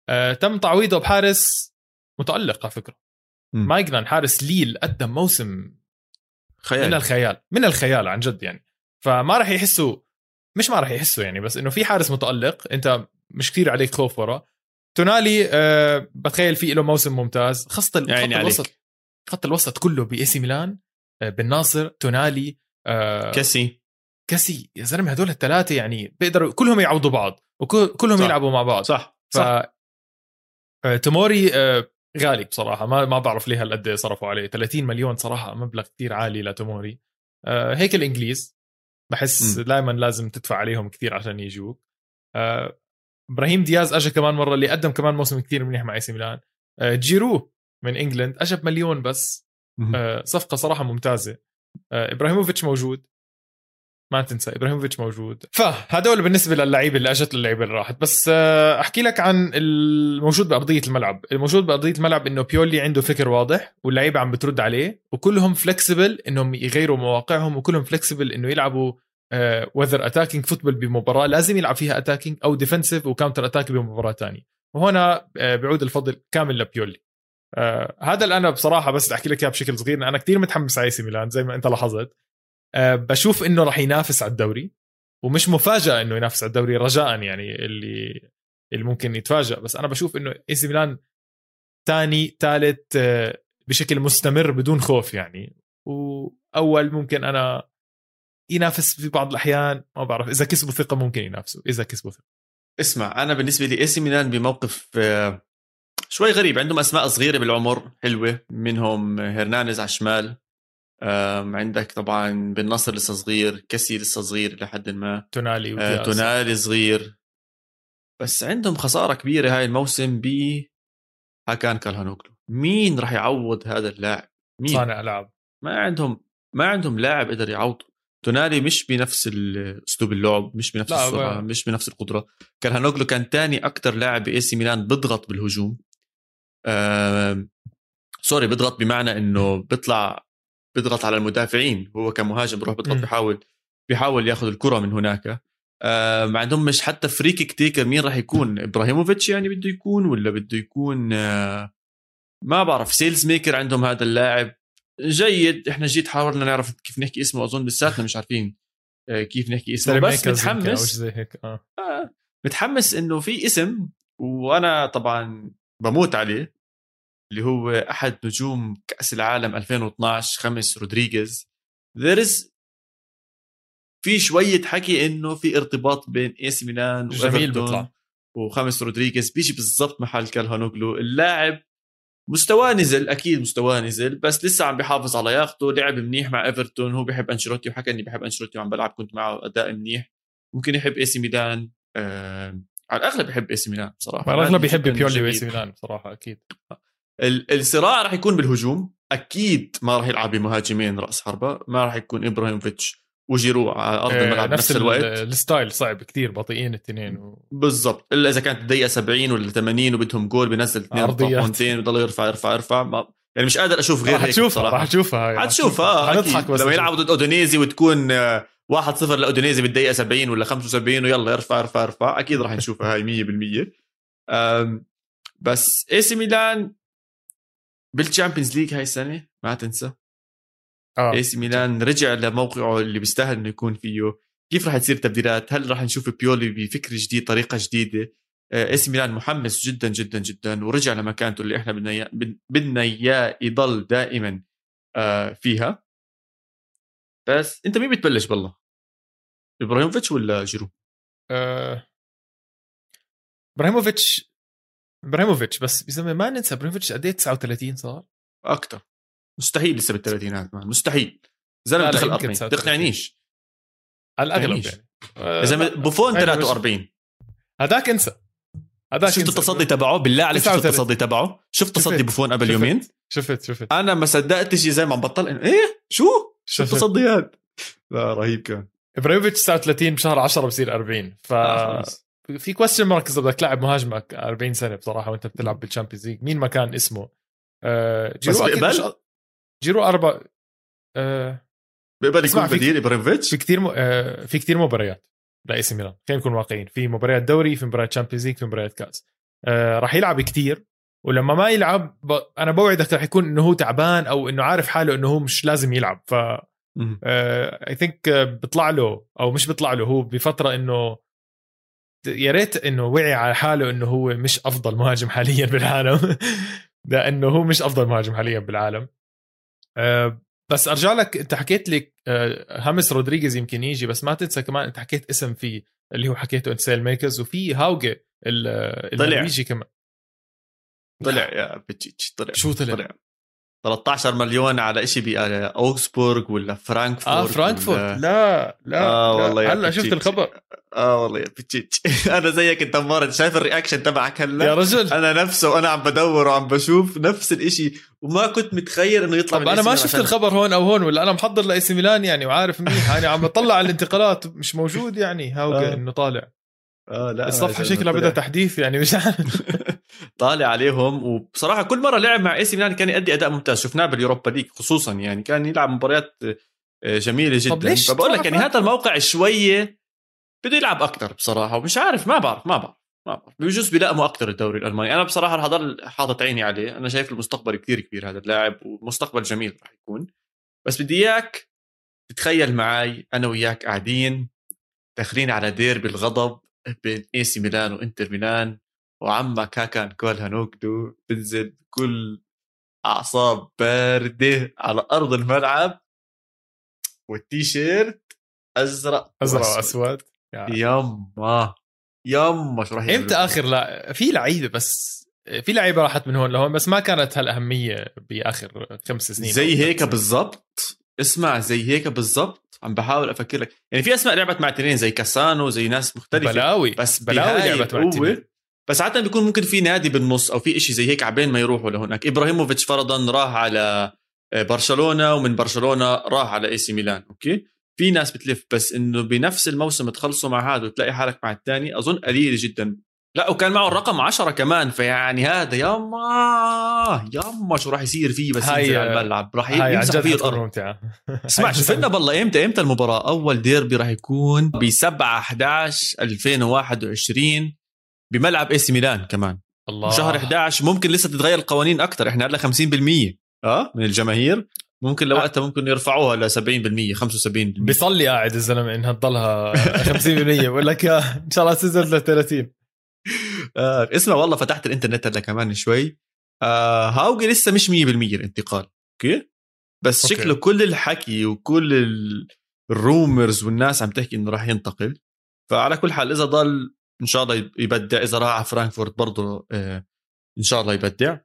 آه تم تعويضه بحارس متألق على فكرة. مايجنان حارس ليل قدم موسم خيال. من الخيال من الخيال عن جد يعني. فما راح يحسوا مش ما راح يحسوا يعني بس إنه في حارس متألق أنت مش كثير عليك خوف ورا. تونالي أه بتخيل في له موسم ممتاز. خاصه خط يعني الوسط خط الوسط كله باي سي ميلان أه بن ناصر تونالي أه كاسي. كاسي. يا زلمة هدول الثلاثة يعني بيقدروا كلهم يعوضوا بعض وكلهم صح. يلعبوا مع بعض. صح ف صح. أه تموري أه غالي بصراحة. ما ما بعرف ليه هالقد صرفوا عليه. 30 مليون صراحة مبلغ كثير عالي لتوموري أه هيك الإنجليز بحس دائما لازم تدفع عليهم كثير عشان يجوك. إبراهيم دياز اجى كمان مرة اللي قدم كمان موسم كثير منيح مع إي سي ميلان. أه جيرو من England اجى بمليون بس. أه صفقة صراحة ممتازة. أه إبراهيموفيتش موجود. ما تنسى إبراهيموفيتش موجود. فهدول بالنسبة للعيبة اللي أجت للعيبة اللي راحت. بس آه، أحكي لك عن الموجود بأرضية الملعب. الموجود بأرضية الملعب إنه بيولي عنده فكر واضح واللعيبة عم بترد عليه وكلهم flexible إنهم يغيروا مواقعهم وكلهم flexible إنه يلعبوا whether attacking football بمباراة لازم يلعب فيها attacking أو defensive و counter attack بمباراة ثانية وهنا آه، بيعود الفضل كامل لبيولي. آه هذا اللي أنا بصراحة بس أحكي لك إياه بشكل صغير أنا كثير متحمس على سي ميلان زي ما أنت لاحظت. آه، بشوف إنه راح ينافس على الدوري ومش مفاجأة إنه ينافس على الدوري رجاء يعني اللي اللي ممكن يتفاجئ بس أنا بشوف إنه إي سي ميلان ثاني ثالث بشكل مستمر بدون خوف يعني. وأول ممكن أنا ينافس في بعض الأحيان ما بعرف إذا كسبوا ثقه ممكن ينافسوا إذا كسبوا ثقه اسمع أنا بالنسبة لي إي سي ميلان بموقف آه، شوي غريب عندهم أسماء صغيرة بالعمر حلوة منهم هرنانيز على الشمال عندك طبعا بن نصر لسه صغير كسي لسه صغير لحد ما تونالي آه تونالي صغير. بس عندهم خسارة كبيرة هاي الموسم ب هاكان كالهانوكلو مين راح يعوض هذا اللاعب؟ مين؟ صانع العاب ما عندهم ما عندهم لاعب قدر يعوضه. تونالي مش بنفس أسلوب اللعب مش بنفس السرعة مش بنفس القدرة. كالهانوكلو كان تاني أكثر لاعب باي سي ميلان بيضغط بالهجوم. آه sorry بيضغط بمعنى إنه بيطلع بيضغط على المدافعين. هو كمهاجم بروح بيضغط بيحاول بيحاول ياخذ الكرة من هناك. آه ما عندهم مش حتى free kick taker مين راح يكون؟ إبراهيموفيتش يعني بده يكون ولا بده يكون؟ آه ما بعرف. سيليماكرز عندهم هذا اللاعب. جيد. إحنا جيت حاولنا نعرف كيف نحكي اسمه أظن لساتنا مش عارفين آه كيف نحكي اسمه بس متحمس. زي هيك آه. آه متحمس إنه في اسم وأنا طبعا بموت عليه اللي هو أحد نجوم كأس العالم 2012 خاميس رودريغيز. There is في شوية حكي إنه في ارتباط بين اي سي ميلان بيطلع. وخاميس رودريغيز. بيجي بالضبط محل كالهانوغلو اللاعب مستواه نزل أكيد مستواه نزل بس لسه عم بيحافظ على لياقته لعب منيح مع إيفرتون هو بيحب أنشيلوتي وحكى إني بحب أنشيلوتي وعم بلعب كنت معه أداء منيح. ممكن يحب إي سي ميلان آه على الأغلب بيحب إي سي ميلان بصراحة. على الأغلب بيحب بيولي وإي سي ميلان بصراحة أكيد. الصراع راح يكون بالهجوم أكيد ما راح يلعب بمهاجمين رأس حربة ما راح يكون إبراهيموفيتش وجيرو على أرض آه، الملعب نفس نفس الوقت. ال style صعب كثير بطيئين الاثنين و... بالضبط. إلا إذا كانت الدقيقة 70 ولا 80 وبدهم جول بينزل اثنين. بونتين ويضل يرفع يرفع يرفع. ما يعني مش قادر أشوف غير راح هيك تشوفها راح تشوفها هاي حتشوفها آه حنضحك أكيد. بس لما. يلعبوا ضد اودونيزي وتكون آه، 1-0 لاودونيزي بالدقيقة 70 ولا 75 ويلا يرفع يرفع يرفع. أكيد راح نشوفها هاي 100% أم، بس إي سي ميلان بال Champions League هاي السنة ما تنسى. آه. اي سي ميلان رجع لموقعه اللي بيستاهل إنه يكون فيه. كيف راح تصير تبديلات هل راح نشوف بيولي بفكر جديد طريقة جديدة؟ آه، اي سي ميلان محمس جدا جدا جدا ورجع لمكانته اللي إحنا بدنا بدنا إياه يضل دائما آه، فيها. بس أنت مين بتبلش بالله؟ إبراهيموفيتش ولا جيرو؟ آه، ابراهيموفيتش إبراهيموفيتش بس بزمن ما ننسى إبراهيموفيتش قد إيه؟ 39 صار؟ أكثر مستحيل لسه بالثلاثينات man مستحيل. زلمة دخل يمكن 40 39. تقنعنيش على الأغلب. يعني. آه، يا زلمه لا، بوفون أيوة، 43 هذاك انسى. هذاك شفت. التصدي تبعه؟ بالله عليك شفت 39. التصدي تبعه؟ شفت تصدي. بوفون قبل شفت. يومين شفت شفت. أنا ما صدقتش يا زلمة عم بطل إيه؟ شو؟ شو شفت. التصديات. لا رهيب كان. إبراهيموفيتش 39 بشهر 10 بصير 40 ف. في question mark إذا بدك تلعب مهاجمك 40 سنة بصراحة وأنت بتلعب بال Champions League مين ما كان اسمه؟ آه، بس بيقبل؟ جيرو أربع آه، اسمع، يكون بديل ابراهيموفيتش في كثير م... آه، في كثير مباريات لاي سي ميلان. خلينا نكون واقعيين. في مباريات دوري في مباريات Champions League في مباريات كاس. آه، راح يلعب كثير ولما ما يلعب ب... أنا بوعدك رح يكون إنه هو تعبان أو إنه عارف حاله إنه هو مش لازم يلعب. ف. I think بيطلع له أو مش بيطلع له هو بفترة إنه يا ريت إنه وعي على حاله إنه هو مش أفضل مهاجم حاليا بالعالم. (laughs) لأنه هو مش أفضل مهاجم حاليا بالعالم. بس ارجع لك انت حكيت لي آه، هامس رودريغيز يمكن يجي بس ما تنسى كمان انت حكيت اسم فيه اللي هو حكيته انسيل ميكرز وفي طلع. النرويجي كمان طلع يا بتشيتش طلع شو طلع؟ طلع 13 مليون على شيء باوكسبورغ ولا فرانكفورت آه فرانكفورت. ولا... لا لا آه لا. والله يا هلا شفت. الخبر؟ آه والله يا بتشيتش (laughs) أنا زيك أنت مرة. شايف الرياكشن تبعك يا هلا رجل. أنا نفسه وأنا عم بدور وعم بشوف نفس الإشي وما كنت متخيل إنه يطلع طب من أنا ما شفت عشان- الخبر هون أو هون ولا أنا محضر لإي سي ميلان يعني وعارف منيح. يعني عم بطلع على الانتقالات مش موجود يعني. هاوجي آه. انه طالع آه لا الصفحة شكلها. بدها تحديث يعني مش عارف. (laughs) طالع عليهم وبصراحة كل مرة لعب مع إي سي ميلان كان يؤدي أداء ممتاز. شفناه بال Europa League خصوصا يعني كان يلعب مباريات آه، جميلة جدا. طب ليش فبقول لك يعني هذا؟ الموقع شوية بده يلعب أكثر بصراحة ومش عارف ما بعرف ما بعرف ما بعرف. بجوز بيلائموا أكثر الدوري الألماني. أنا بصراحة رح اضل حاطط عيني عليه. أنا شايف المستقبل كثير كبير هذا اللاعب ومستقبل جميل رح يكون. بس بدي إياك تتخيل معي أنا وياك قاعدين داخلين على ديربي الغضب بين اي سي ميلان وانتر ميلان وعمك هاكان تشالهان أوغلو بنزل بكل أعصاب باردة على أرض الملعب والتيشيرت أزرق أزرق. وأسود يعني. يما يما شو راح؟ إمتى آخر لا في لعيبة بس في لعيبة راحت من هون لهون بس ما كانت هالأهمية بآخر خمس سنين زي هيك. بالضبط اسمع زي هيك بالضبط عم بحاول أفكر لك. يعني في أسماء لعبت مع تنين زي كاسانو زي ناس مختلفة. بلاوي بس بلاوي لعبت مع التنين. بس عادة بيكون ممكن في نادي بالنص أو في إشي زي هيك عبين ما يروحوا لهناك. إبراهيموفيتش فرضا راح على آه، برشلونة ومن برشلونة راح على إي سي ميلان okay؟ في ناس بتلف بس إنه بنفس الموسم تخلصوا مع هذا وتلاقي حالك مع الثاني أظن قليل جدا. لا وكان معه الرقم عشرة كمان فيعني هذا يما يما شو راح يصير فيه بس هاي- ينزل على الملعب. راح يمسح فيه الأرض ممتعة. (laughs) اسمع لنا بالله إمتى إمتى المباراة؟ أول ديربي راح يكون ب 7 11 2021 بملعب إي سي ميلان كمان. الله. شهر 11 ممكن لسه تتغير القوانين أكثر إحنا هلا 50% آه من الجماهير. ممكن لوقتها ممكن يرفعوها ل 70% 75% بيصلي قاعد الزلمه إنها تضلها (laughs) 50% بقول لك إن شاء الله تنزل ل 30 آه اسمع والله فتحت الإنترنت هلا كمان شوي. آه هاوجي لسه مش 100% الانتقال. okay. بس okay. شكله كل الحكي وكل ال- ال rumors والناس عم تحكي إنه راح ينتقل. فعلى كل حال إذا ضل إن شاء الله يبدع إذا راح على فرانكفورت برضه آه، إن شاء الله يبدع.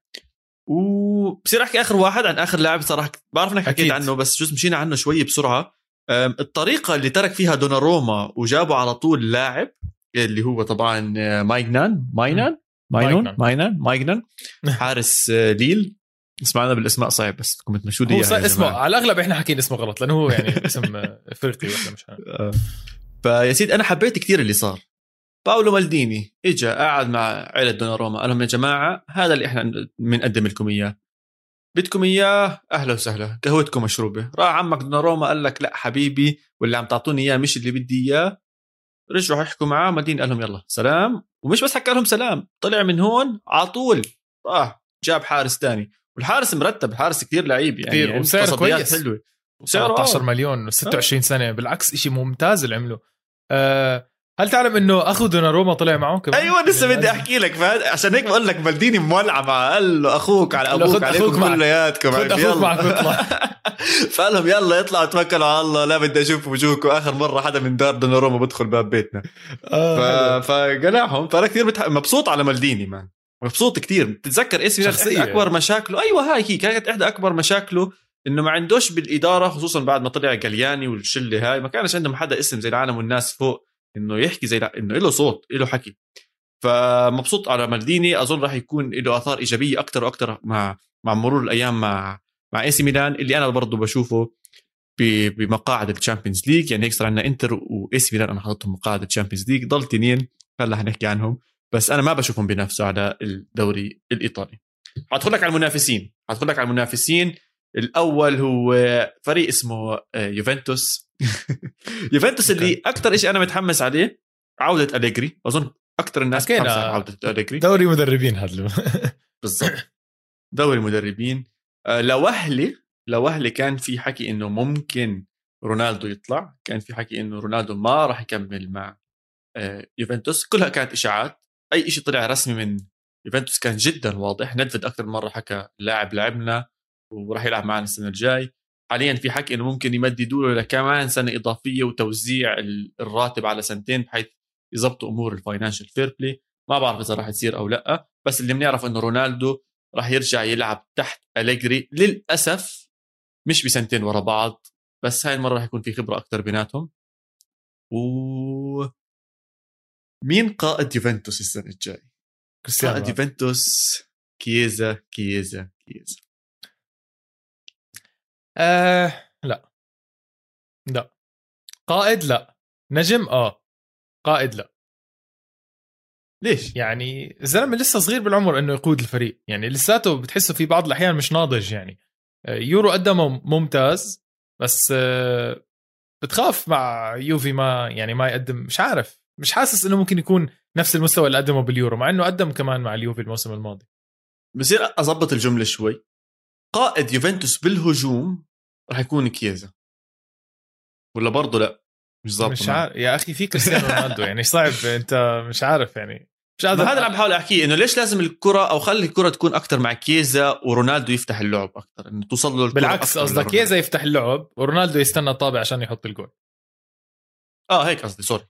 وبصير أحكي آخر واحد عن آخر لاعب صراحة بعرف إنك حكيت عنه بس جزء مشينا عنه شوي بسرعة. الطريقة اللي ترك فيها دوناروما وجابوا على طول لاعب اللي هو طبعا آه، مايجنان ماينان ماينون ماينان. مايجنان (laughs) حارس آه، ليل. اسمعنا بالاسماء صعب بس كنت مشوا لي هو اسمه على الأغلب إحنا حكينا اسمه غلط لأنه هو يعني اسم افريقي ولا مش عارف. فيا سيدي أنا حبيت كثير اللي صار. باولو مالديني اجى قعد مع عائله دوناروما. قال لهم يا جماعة هذا اللي إحنا بنقدم لكم إياه. بدكم إياه؟ أهلا وسهلا. قهوتكم مشروبة. راح عمك دوناروما قال لك لا حبيبي واللي عم تعطوني إياه مش اللي بدي إياه. رجعوا يحكوا معاه مالديني قال لهم يلا سلام. ومش بس حكى لهم سلام طلع من هون على طول. راح جاب حارس ثاني والحارس مرتب الحارس كثير لعيب يعني كثير وسعر كويس. حلوة. 17 مليون 26 سنة بالعكس شيء ممتاز اللي عمله. أه هل تعلم إنه اخو دوناروما طلع معه كمان؟ أيوه لسه بدي يعني أحكي لك عشان هيك بقول لك مالديني مولعة معه. قال له أخوك على أبوك عليكم كلياتكم خذ أخوك معك واطلع (laughs) فقال لهم يلا اطلعوا توكلوا على الله لا بدي أشوف وجوهكم. آخر مرة حدا من دار دوناروما بدخل باب بيتنا. آه ف... فقنعهم فأنا كثير بتح... مبسوط على مالديني مان. مبسوط كثير بتتذكر اسمي إحدى أكبر مشاكله. أيوه هاي هي. كانت إحدى أكبر مشاكله إنه ما عندوش بالإدارة خصوصا بعد ما طلع غالياني والشلة هاي. ما كانش عندهم حدا اسم زي العالم والناس فوق إنه يحكي زي إنه له صوت له حكي. فمبسوط على مالديني. أظن راح يكون له آثار إيجابية أكثر وأكثر مع مع مرور الأيام مع مع إي سي ميلان اللي أنا برضه بشوفه بمقاعد ال Champions League. يعني هيك صار عندنا انتر واي سي ميلان أنا حاططهم مقاعد ال Champions League. ضل تنين هلا حنحكي عنهم. بس أنا ما بشوفهم بينافسوا على الدوري الإيطالي. حادخل لك على المنافسين. حادخل لك على المنافسين. الأول هو فريق اسمه آه، يوفنتوس. (laughs) يوفنتوس اللي أكثر شيء أنا متحمس عليه عودة أليجري. أظن أكثر الناس متحمسه على عودة أليجري. دوري مدربين هذا. (laughs) بالضبط. دوري مدربين. آه، لوهلي لوهلي كان في حكي إنه ممكن رونالدو يطلع كان في حكي إنه رونالدو ما راح يكمل مع آه، يوفنتوس كلها كانت إشاعات. أي شيء طلع رسمي من يوفنتوس كان جدا واضح. نيدفيد أكثر من مرة حكى لاعب لعبنا وراح يلعب معنا السنة الجاي. حاليا في حكي إنه ممكن يمددوا له لكمان سنة إضافية وتوزيع الراتب على سنتين بحيث يظبطوا أمور ال Financial Fair Play ما بعرف إذا راح تصير أو لأ بس اللي بنعرف إنه رونالدو راح يرجع يلعب تحت أليجري. للأسف مش بسنتين ورا بعض بس هاي المرة راح يكون في خبرة أكثر بيناتهم. و مين قائد يوفنتوس السنة الجاي؟ قائد يوفنتوس كييزا كييزا كييزا. آه لا. لا. قائد لا. نجم؟ آه. قائد لا. ليش؟ يعني الزلمة لسه صغير بالعمر إنه يقود الفريق. يعني لساته بتحسه في بعض الأحيان مش ناضج يعني. آه، يورو قدمه ممتاز بس آه، بتخاف مع يوفي ما يعني ما يقدم. مش عارف. مش حاسس إنه ممكن يكون نفس المستوى اللي قدمه باليورو مع إنه قدم كمان مع اليوفي الموسم الماضي. بصير اضبط الجملة شوي. قائد يوفنتوس بالهجوم راح يكون كييزا ولا برضه لا؟ مش ظابط مش عارف. يا أخي في كريستيانو رونالدو يعني صعب أنت مش عارف يعني. مش قادر هذا اللي عم بحاول أحكيه إنه ليش لازم الكرة أو خلي الكرة تكون أكثر مع كيزا ورونالدو يفتح اللعب أكثر إنه توصل له بالعكس قصدك كيزا يفتح اللعب ورونالدو يستنى الطابة عشان يحط الجول. آه هيك قصدي sorry.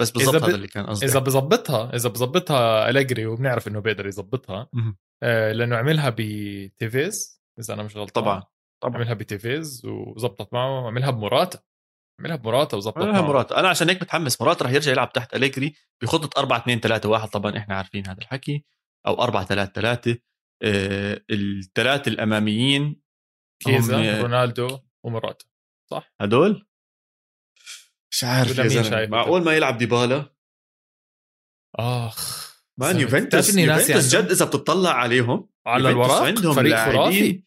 بس بالضبط هذا اللي كان قصدي. إذا بظبطها إذا بظبطها أليجري وبنعرف إنه بيقدر يظبطها آه لأنه عملها بتيفيز إذا أنا مش غلطان. طبعا طبعا. عملها بتيفيز وزبطت معه عملها بمراتا عملها بمراتا وزبطت عملها مراتا أنا عشان هيك متحمس. مراتا رح يرجع يلعب تحت أليجري بخطه 4 2 3 1 طبعا إحنا عارفين هذا الحكي. أو 4 3 3 آه الثلاثه الأماميين كيزا رونالدو ومراتا. صح؟ هدول؟ مش عارف يا زلمة. معقول ما يلعب ديبالا؟ آخ. مان يوفنتوس يوفنتوس جد إذا بتطلع عليهم على الوراق؟ عندهم فريق خرافي؟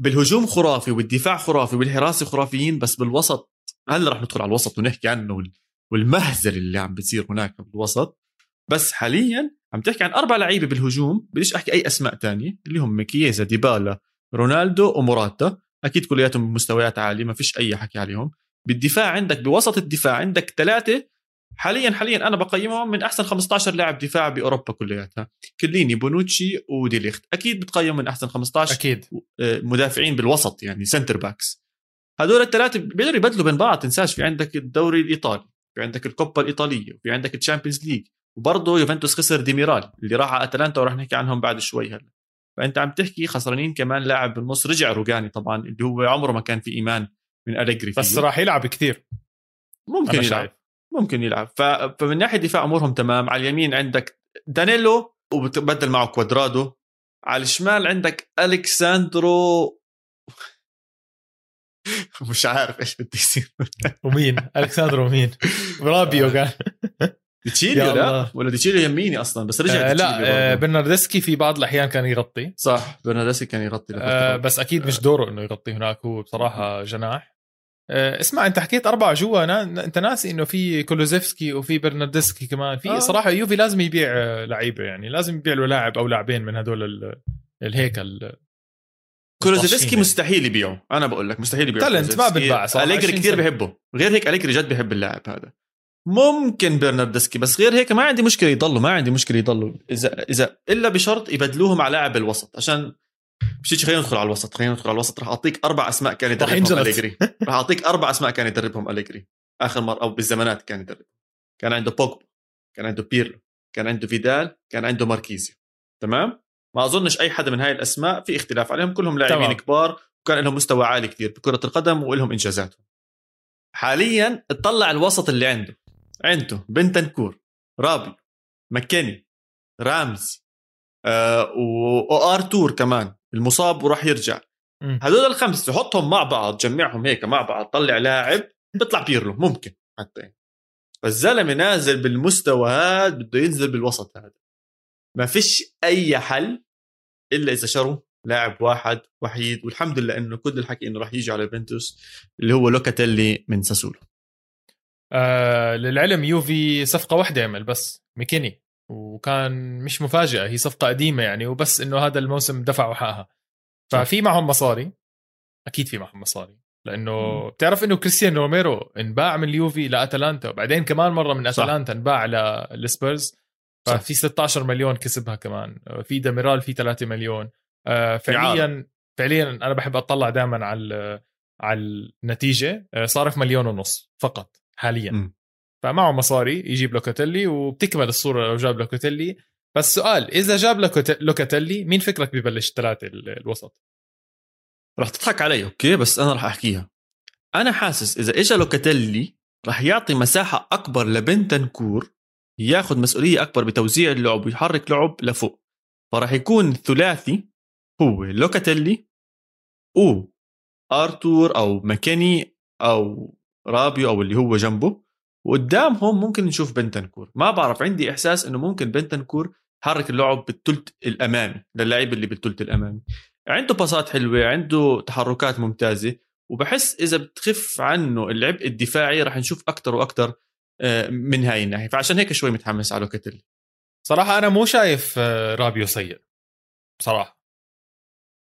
بالهجوم خرافي والدفاع خرافي والحراسة خرافيين بس بالوسط هلا رح ندخل على الوسط ونحكي عنه والمهزله اللي عم بتصير هناك بالوسط. بس حاليا عم تحكي عن أربع لعيبة بالهجوم بديش أحكي أي أسماء تانية اللي هم كييزا ديبالا رونالدو وموراتا. أكيد كلياتهم بمستويات عالية ما فيش أي حكي عليهم. بالدفاع عندك بوسط الدفاع عندك ثلاثة. حاليا حاليا أنا بقيمهم من أحسن 15 لاعب دفاع بأوروبا كلياتها. كيليني بونوتشي وديليخت. أكيد بتقيم من أحسن 15 أكيد. آه، مدافعين بالوسط يعني center backs هدول الثلاثة بيقدروا يبدلوا بين بعض تنساش. في عندك الدوري الإيطالي في عندك الكوبا الإيطالية وفي عندك ال Champions League وبرضه يوفنتوس خسر ديميرال اللي راح على أتلانتا وراح نحكي عنهم بعد شوي هلا. فأنت عم تحكي خسرانين كمان لاعب بالنص. رجع روجاني طبعا اللي هو عمره ما كان في إيمان من أليجري. بس راح يلعب كثير ممكن يلعب. شايف. ممكن يلعب. ف... فمن ناحية دفاع أمورهم تمام. على اليمين عندك دانيلو وبتبدل معه كوادرادو. على الشمال عندك أليكس ساندرو (laughs) مش عارف إيش بده يصير. ومين؟ أليكس ساندرو مين رابيو قال ديتشيليو (laughs) لا؟ ولا ديتشيليو يميني أصلا بس رجع آه لا آه برناردسكي في بعض الأحيان كان يغطي. صح برناردسكي كان يغطي آه بس أكيد مش دوره إنه يغطي هناك هو بصراحة جناح. آه اسمع أنت حكيت اربعه جوا نا... أنت ناسي إنه في كولوسيفسكي وفي برناردسكي كمان. في آه. صراحة يوفي لازم يبيع آه، لعيبة يعني لازم يبيع له لاعب أو لاعبين من هدول الهيكل. كولوزيفسكي مستحيل يبيعه. أنا بقول لك مستحيل يبيعه. تالنت ما بنباع صراحة أليجري كثير بحبه. غير هيك أليجري جد بحب اللاعب هذا. ممكن برناردسكي بس غير هيك ما عندي مشكلة يضلوا ما عندي مشكلة يضلوا. إذا إذا إلا بشرط يبدلوه مع لاعب الوسط عشان مش خلينا ندخل على الوسط خلينا ندخل على الوسط. راح أعطيك أربع أسماء كان يدربهم أليجري. (laughs) راح أعطيك أربع أسماء كان يدربهم أليجري. آخر مره أو بالزمانات كان يدرب. كان عنده بوجبا كان عنده بيرلو كان عنده فيدال كان عنده ماركيزيو. تمام؟ ما أظنش أي حدا من هاي الأسماء في اختلاف عليهم كلهم لاعبين كبار وكان لهم مستوى عالي كثير بكرة القدم ولهم إنجازاتهم. حاليا اطلع الوسط اللي عنده. عنده بنتنكور رابيو مكيني رامزي آه وارتور كمان المصاب وراح يرجع. هذول الخمسة تحطهم مع بعض جمعهم هيك مع بعض طلع لاعب بيطلع بيرلو ممكن حتى. فالزلمة نازل بالمستوى هذا بده ينزل بالوسط هذا. ما فيش أي حل إلا إذا شروا لاعب واحد وحيد والحمد لله إنه كل الحكي إنه راح يجي على يوفنتوس اللي هو لوكاتيلي من ساسولو. آه للعلم يوفي صفقة واحدة عمل بس مكيني وكان مش مفاجأة هي صفقة قديمة يعني وبس إنه هذا الموسم دفعوا حقها ففي معهم مصاري أكيد في معهم مصاري لأنه بتعرف إنه كريستيانو روميرو انباع من اليوفي لأتلانتا وبعدين كمان مرة من أتلانتا انباع للسبيرز. ففي 16 مليون كسبها كمان. في ديميرال في 3 مليون. آه، فعليا فعليا أنا بحب أطلع دائما على على النتيجة. آه، صارف مليون ونص فقط حاليا. م. فمعه مصاري يجيب لوكاتيلي وبتكمل الصورة لو جاب لوكاتيلي. بس سؤال إذا جاب لوكاتيلي مين فكرك ببلش ثلاثة الوسط؟ راح تضحك علي okay بس أنا راح أحكيها. أنا حاسس إذا اجى لوكاتيلي راح يعطي مساحة أكبر لبنتنكور ياخذ مسؤولية أكبر بتوزيع اللعب ويحرك لعب لفوق. فراح يكون الثلاثي هو لوكاتيلي و أرتور أو مكيني أو رابيو أو اللي هو جنبه وقدامهم ممكن نشوف بنتنكور ما بعرف عندي إحساس إنه ممكن بنتنكور حرك اللعب بالثلث الأمامي للاعب اللي بالثلث الأمامي. عنده باصات حلوة عنده تحركات ممتازة. وبحس إذا بتخف عنه العبء الدفاعي راح نشوف أكثر وأكثر من هاي الناحية. فعشان هيك شوي متحمس على لوكاتيلي صراحة أنا مو شايف آه، رابيو سيء. بصراحه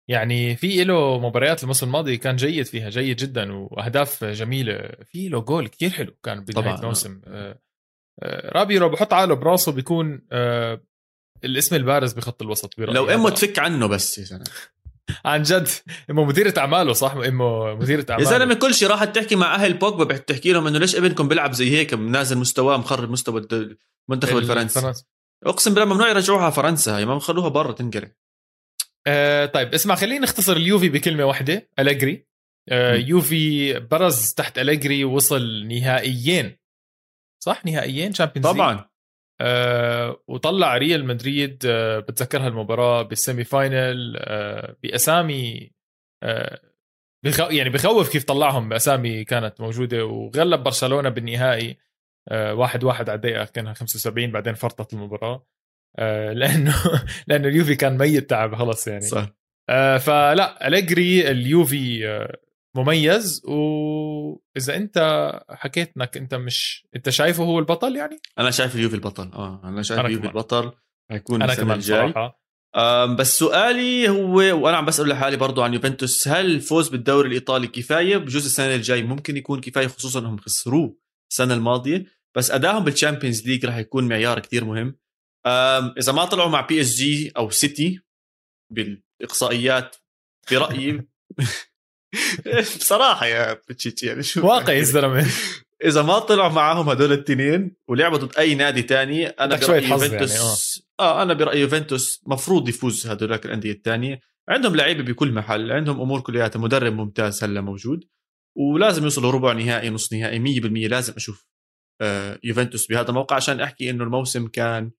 يعني في له مباريات الموسم الماضي كان جيد فيها جيد جدا وأهداف جميلة. في له جول كثير حلو كان بدايه الموسم. آه، رابيو لو بحط عقله براسه بيكون الاسم البارز بخط الوسط لو امه تفك عنه بس يا زلمه عن جد. إمه مديرة أعماله صح؟ إمه مديرة أعماله. يا زلمة كل شيء راحت تحكي مع أهل بوجبا بتحكي لهم إنه ليش ابنكم بيلعب زي هيك نازل مستواه مخرب مستوى المنتخب الفرنسي. أقسم بالله ممنوع يرجعوها فرنسا هي ما خلوها برا تنقرع آه طيب اسمع خلينا نختصر اليوفي بكلمة واحدة أليجري. آه يوفي برز تحت أليجري وصل نهائيين. صح؟ نهائيين Champions طبعا. آه وطلع ريال مدريد آه بتذكرها المباراة بال semi final آه بأسامي بخو يعني بخوف كيف طلعهم بأسامي كانت موجودة وغلب برشلونة بالنهائي واحد واحد على الدقيقة كانها 75 بعدين فرطت المباراة (laughs) لأنه لأنه اليوفي كان ميت تعب خلص يعني. صح. فلا أليجري اليوفي مميز وإذا أنت حكيت إنك أنت مش أنت شايفه هو البطل يعني؟ أنا شايف اليوفي البطل آه أنا شايف اليوفي البطل حيكون أنا كمان الجاي. بس سؤالي هو وأنا عم بسأل لحالي برضو عن يوفنتوس هل الفوز بالدوري الإيطالي كفاية؟ بجوز السنة الجاي ممكن يكون كفاية خصوصا انهم خسروه السنة الماضية بس ادائهم بال Champions League راح يكون معيار كتير مهم. إذا ما طلعوا مع PSG أو سيتي بالإقصائيات في رايي (laughs) (laughs) بصراحة يا بتشيتش يعني شو واقعي الزلمة. إذا ما طلعوا معاهم هدول التنين ولعبوا ضد أي نادي تاني أنا برأيي حظ يوفنتوس يعني، آه أنا برأيي يوفنتوس مفروض يفوز هدول الأندية الثانية عندهم لعيبة بكل محل عندهم أمور كلياتها مدرب ممتاز هلا موجود ولازم يوصلوا ربع نهائي نص نهائي 100% لازم أشوف آه يوفنتوس بهذا الموقع عشان أحكي إنه الموسم كان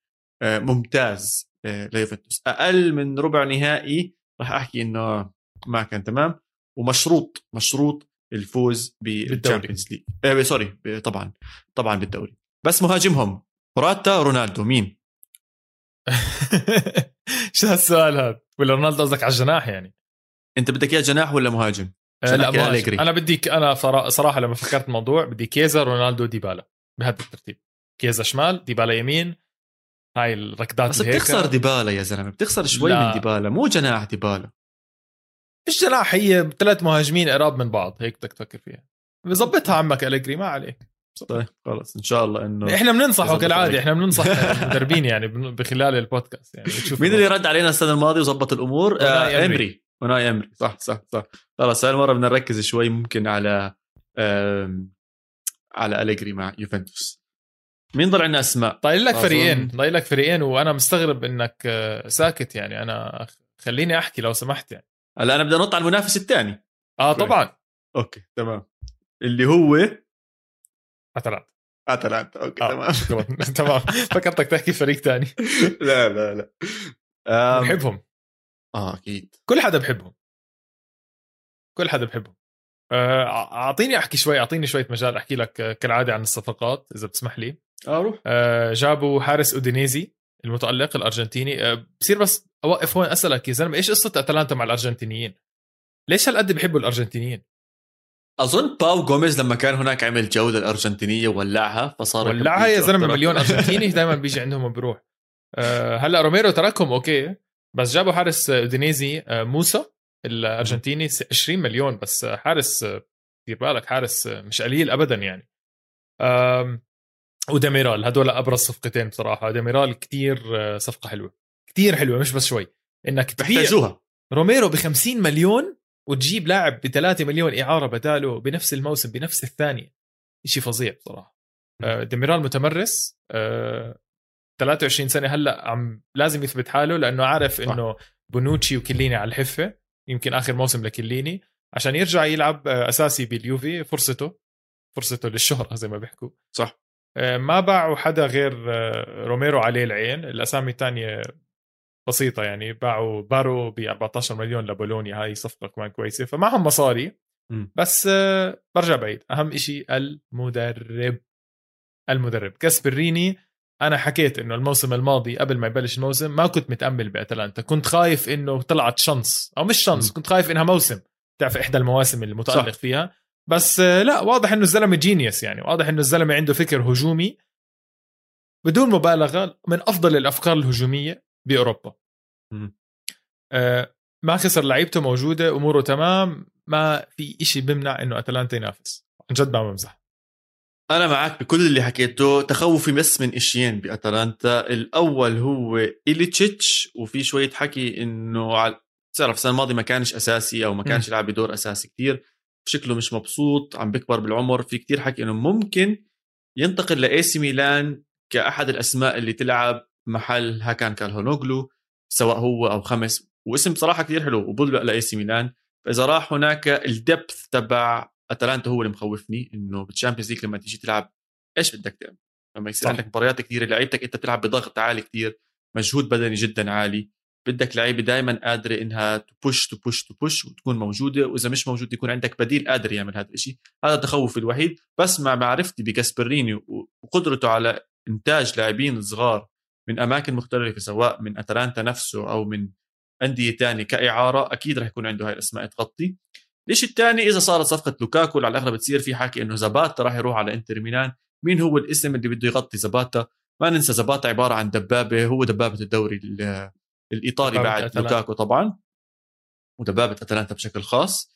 آه ممتاز آه ليوفنتوس. أقل من ربع نهائي راح أحكي إنه ما كان تمام. ومشروط مشروط الفوز بال Champions League آه sorry طبعا طبعا بالدوري. بس مهاجمهم موراتا رونالدو مين؟ (laughs) شو هالسؤال هذا؟ ولا رونالدو قصدك على الجناح يعني؟ أنت بدك إياه جناح ولا مهاجم؟ آه لا مهاجم. أنا بدي أنا صراحة لما فكرت الموضوع بدي كييزا رونالدو ديبالا بهذا الترتيب. كيزا شمال ديبالا يمين هاي الركضات بس بتخسر ديبالا يا زلمة بتخسر شوي لا. من ديبالا مو جناح ديبالا. مش جناح هي ثلاث مهاجمين قراب من بعض هيك بدك تفكر فيها. بظبطها عمك أليجري ما عليك. طيب خلص. إن شاء الله إنه إحنا بننصحه كالعادة إحنا بننصح (laughs) المدربين يعني بخلال البودكاست يعني مين اللي رد علينا السنة الماضية وظبط الأمور؟ آه أمري. وناي أمري. صح صح صح. خلص هالمره بدنا نركز شوي ممكن على على أليجري مع يوفنتوس. مين ضل عندنا أسماء؟ ضايل لك فريقين ضايل لك فريقين وأنا مستغرب إنك آه، ساكت يعني. أنا خليني أحكي لو سمحت يعني. هلا أنا بدي أنط على المنافس الثاني آه طبعا. أوكي تمام. اللي هو أتلانتا. أتلانتا أوكي آه. تمام. (laughs) تمام فكرتك تحكي فريق ثاني (laughs) لا لا لا. بحبهم آه أكيد. كل حدا بحبهم. كل حدا بحبهم. آه، أعطيني أحكي شوي أعطيني شوية مجال أحكي لك كالعادة عن الصفقات إذا بتسمح لي. آه روح. آه جابوا حارس أودينيزي. المتألق الأرجنتيني. آه بصير بس أوقف هون أسألك يا زلمة إيش قصة أتلانتا مع الأرجنتينيين؟ ليش هالقد بيحبوا الأرجنتينيين؟ أظن بابو جوميز لما كان هناك عمل جولة الأرجنتينية ولعها فصار ولعها يا زلمة مليون (laughs) أرجنتيني دائما بيجي عندهم وبروح. آه هلأ روميرو تركهم أوكي. بس جابوا حارس أودينيزي آه موسو الأرجنتيني 20 مليون. بس حارس دير بالك حارس مش قليل ابدا يعني. وديميرال هدول أبرز صفقتين بصراحة. ديميرال كتير صفقة حلوة. كتير حلوة مش بس شوي. انك تبيع روميرو ب 50 مليون وتجيب لاعب ب 3 مليون إعارة بداله بنفس الموسم بنفس الثانية. شيء فظيع بصراحة. ديميرال متمرس 23 سنة هلأ عم لازم يثبت حاله لأنه عارف إنه بونوتشي وكيليني على الحفة. يمكن آخر موسم لكيليني. عشان يرجع يلعب أساسي باليوفي فرصته. فرصته للشهرة زي ما بيحكوا. صح. آه، ما باعوا حدا غير آه، روميرو عليه العين. الأسامي الثانية بسيطة يعني. باعوا بارو ب 14 مليون لبولونيا. هاي صفقة كمان كويسة. فمعهم مصاري. بس آه، برجع بعيد. أهم شيء المدرب. المدرب. كاسبريني أنا حكيت إنه الموسم الماضي قبل ما يبلش الموسم ما كنت متأمل بأتلانتا. كنت خايف إنه طلعت شانس. أو مش شانس كنت خايف إنها موسم. تعرف إحدى المواسم اللي متالق صح. فيها. بس آه، لا واضح إنه الزلمة جينيوس يعني. واضح إنه الزلمة عنده فكر هجومي. بدون مبالغة من أفضل الأفكار الهجومية بأوروبا. آه ما خسر لعيبته موجودة أموره تمام. ما في إشي بمنع إنه أتلانتا ينافس. عن جد ما بمزح. أنا معك بكل اللي حكيته. تخوفي بس من إشيين بأتلانتا. الأول هو إيليتشيتش وفي شوية حكي إنه على تعرف السنة الماضية ما كانش أساسي أو ما كانش يلعب بدور أساسي كثير شكله مش مبسوط عم بيكبر بالعمر. في كتير حكي إنه ممكن ينتقل لإي سي ميلان كأحد الأسماء اللي تلعب محل هاكان تشالهانوغلو سواء هو أو خمس. واسم بصراحة كتير حلو وبلبق لإي سي ميلان. فإذا راح هناك ال depth تبع أتلانتا هو اللي مخوفني إنه بال Champions League لما تيجي تلعب إيش بدك تعمل؟ لما يصير عندك مباريات كثيره لعيبتك أنت بتلعب بضغط عالي كثير مجهود بدني جدا عالي. بدك لعيبة دائما قادرة إنها تبوش تبوش تبوش وتكون موجودة وإذا مش موجود يكون عندك بديل قادر يعمل هذا الشيء هذا التخوف الوحيد. بس مع معرفتي بجاسبريني وقدرته على إنتاج لاعبين صغار من أماكن مختلفة سواء من أتلانتا نفسه أو من أندية ثانية كإعارة أكيد رح يكون عنده هاي الأسماء تغطي. الشيء الثاني إذا صارت صفقة لوكاكو على الأغلب بتصير في حكي إنه زاباتا راح يروح على إنتر ميلان. مين هو الاسم اللي بده يغطي زاباتا؟ ما ننسى زاباتا عبارة عن دبابة هو دبابة الدوري الايطالي بعد. لوكاكو طبعا ودبابه اتلانتا بشكل خاص.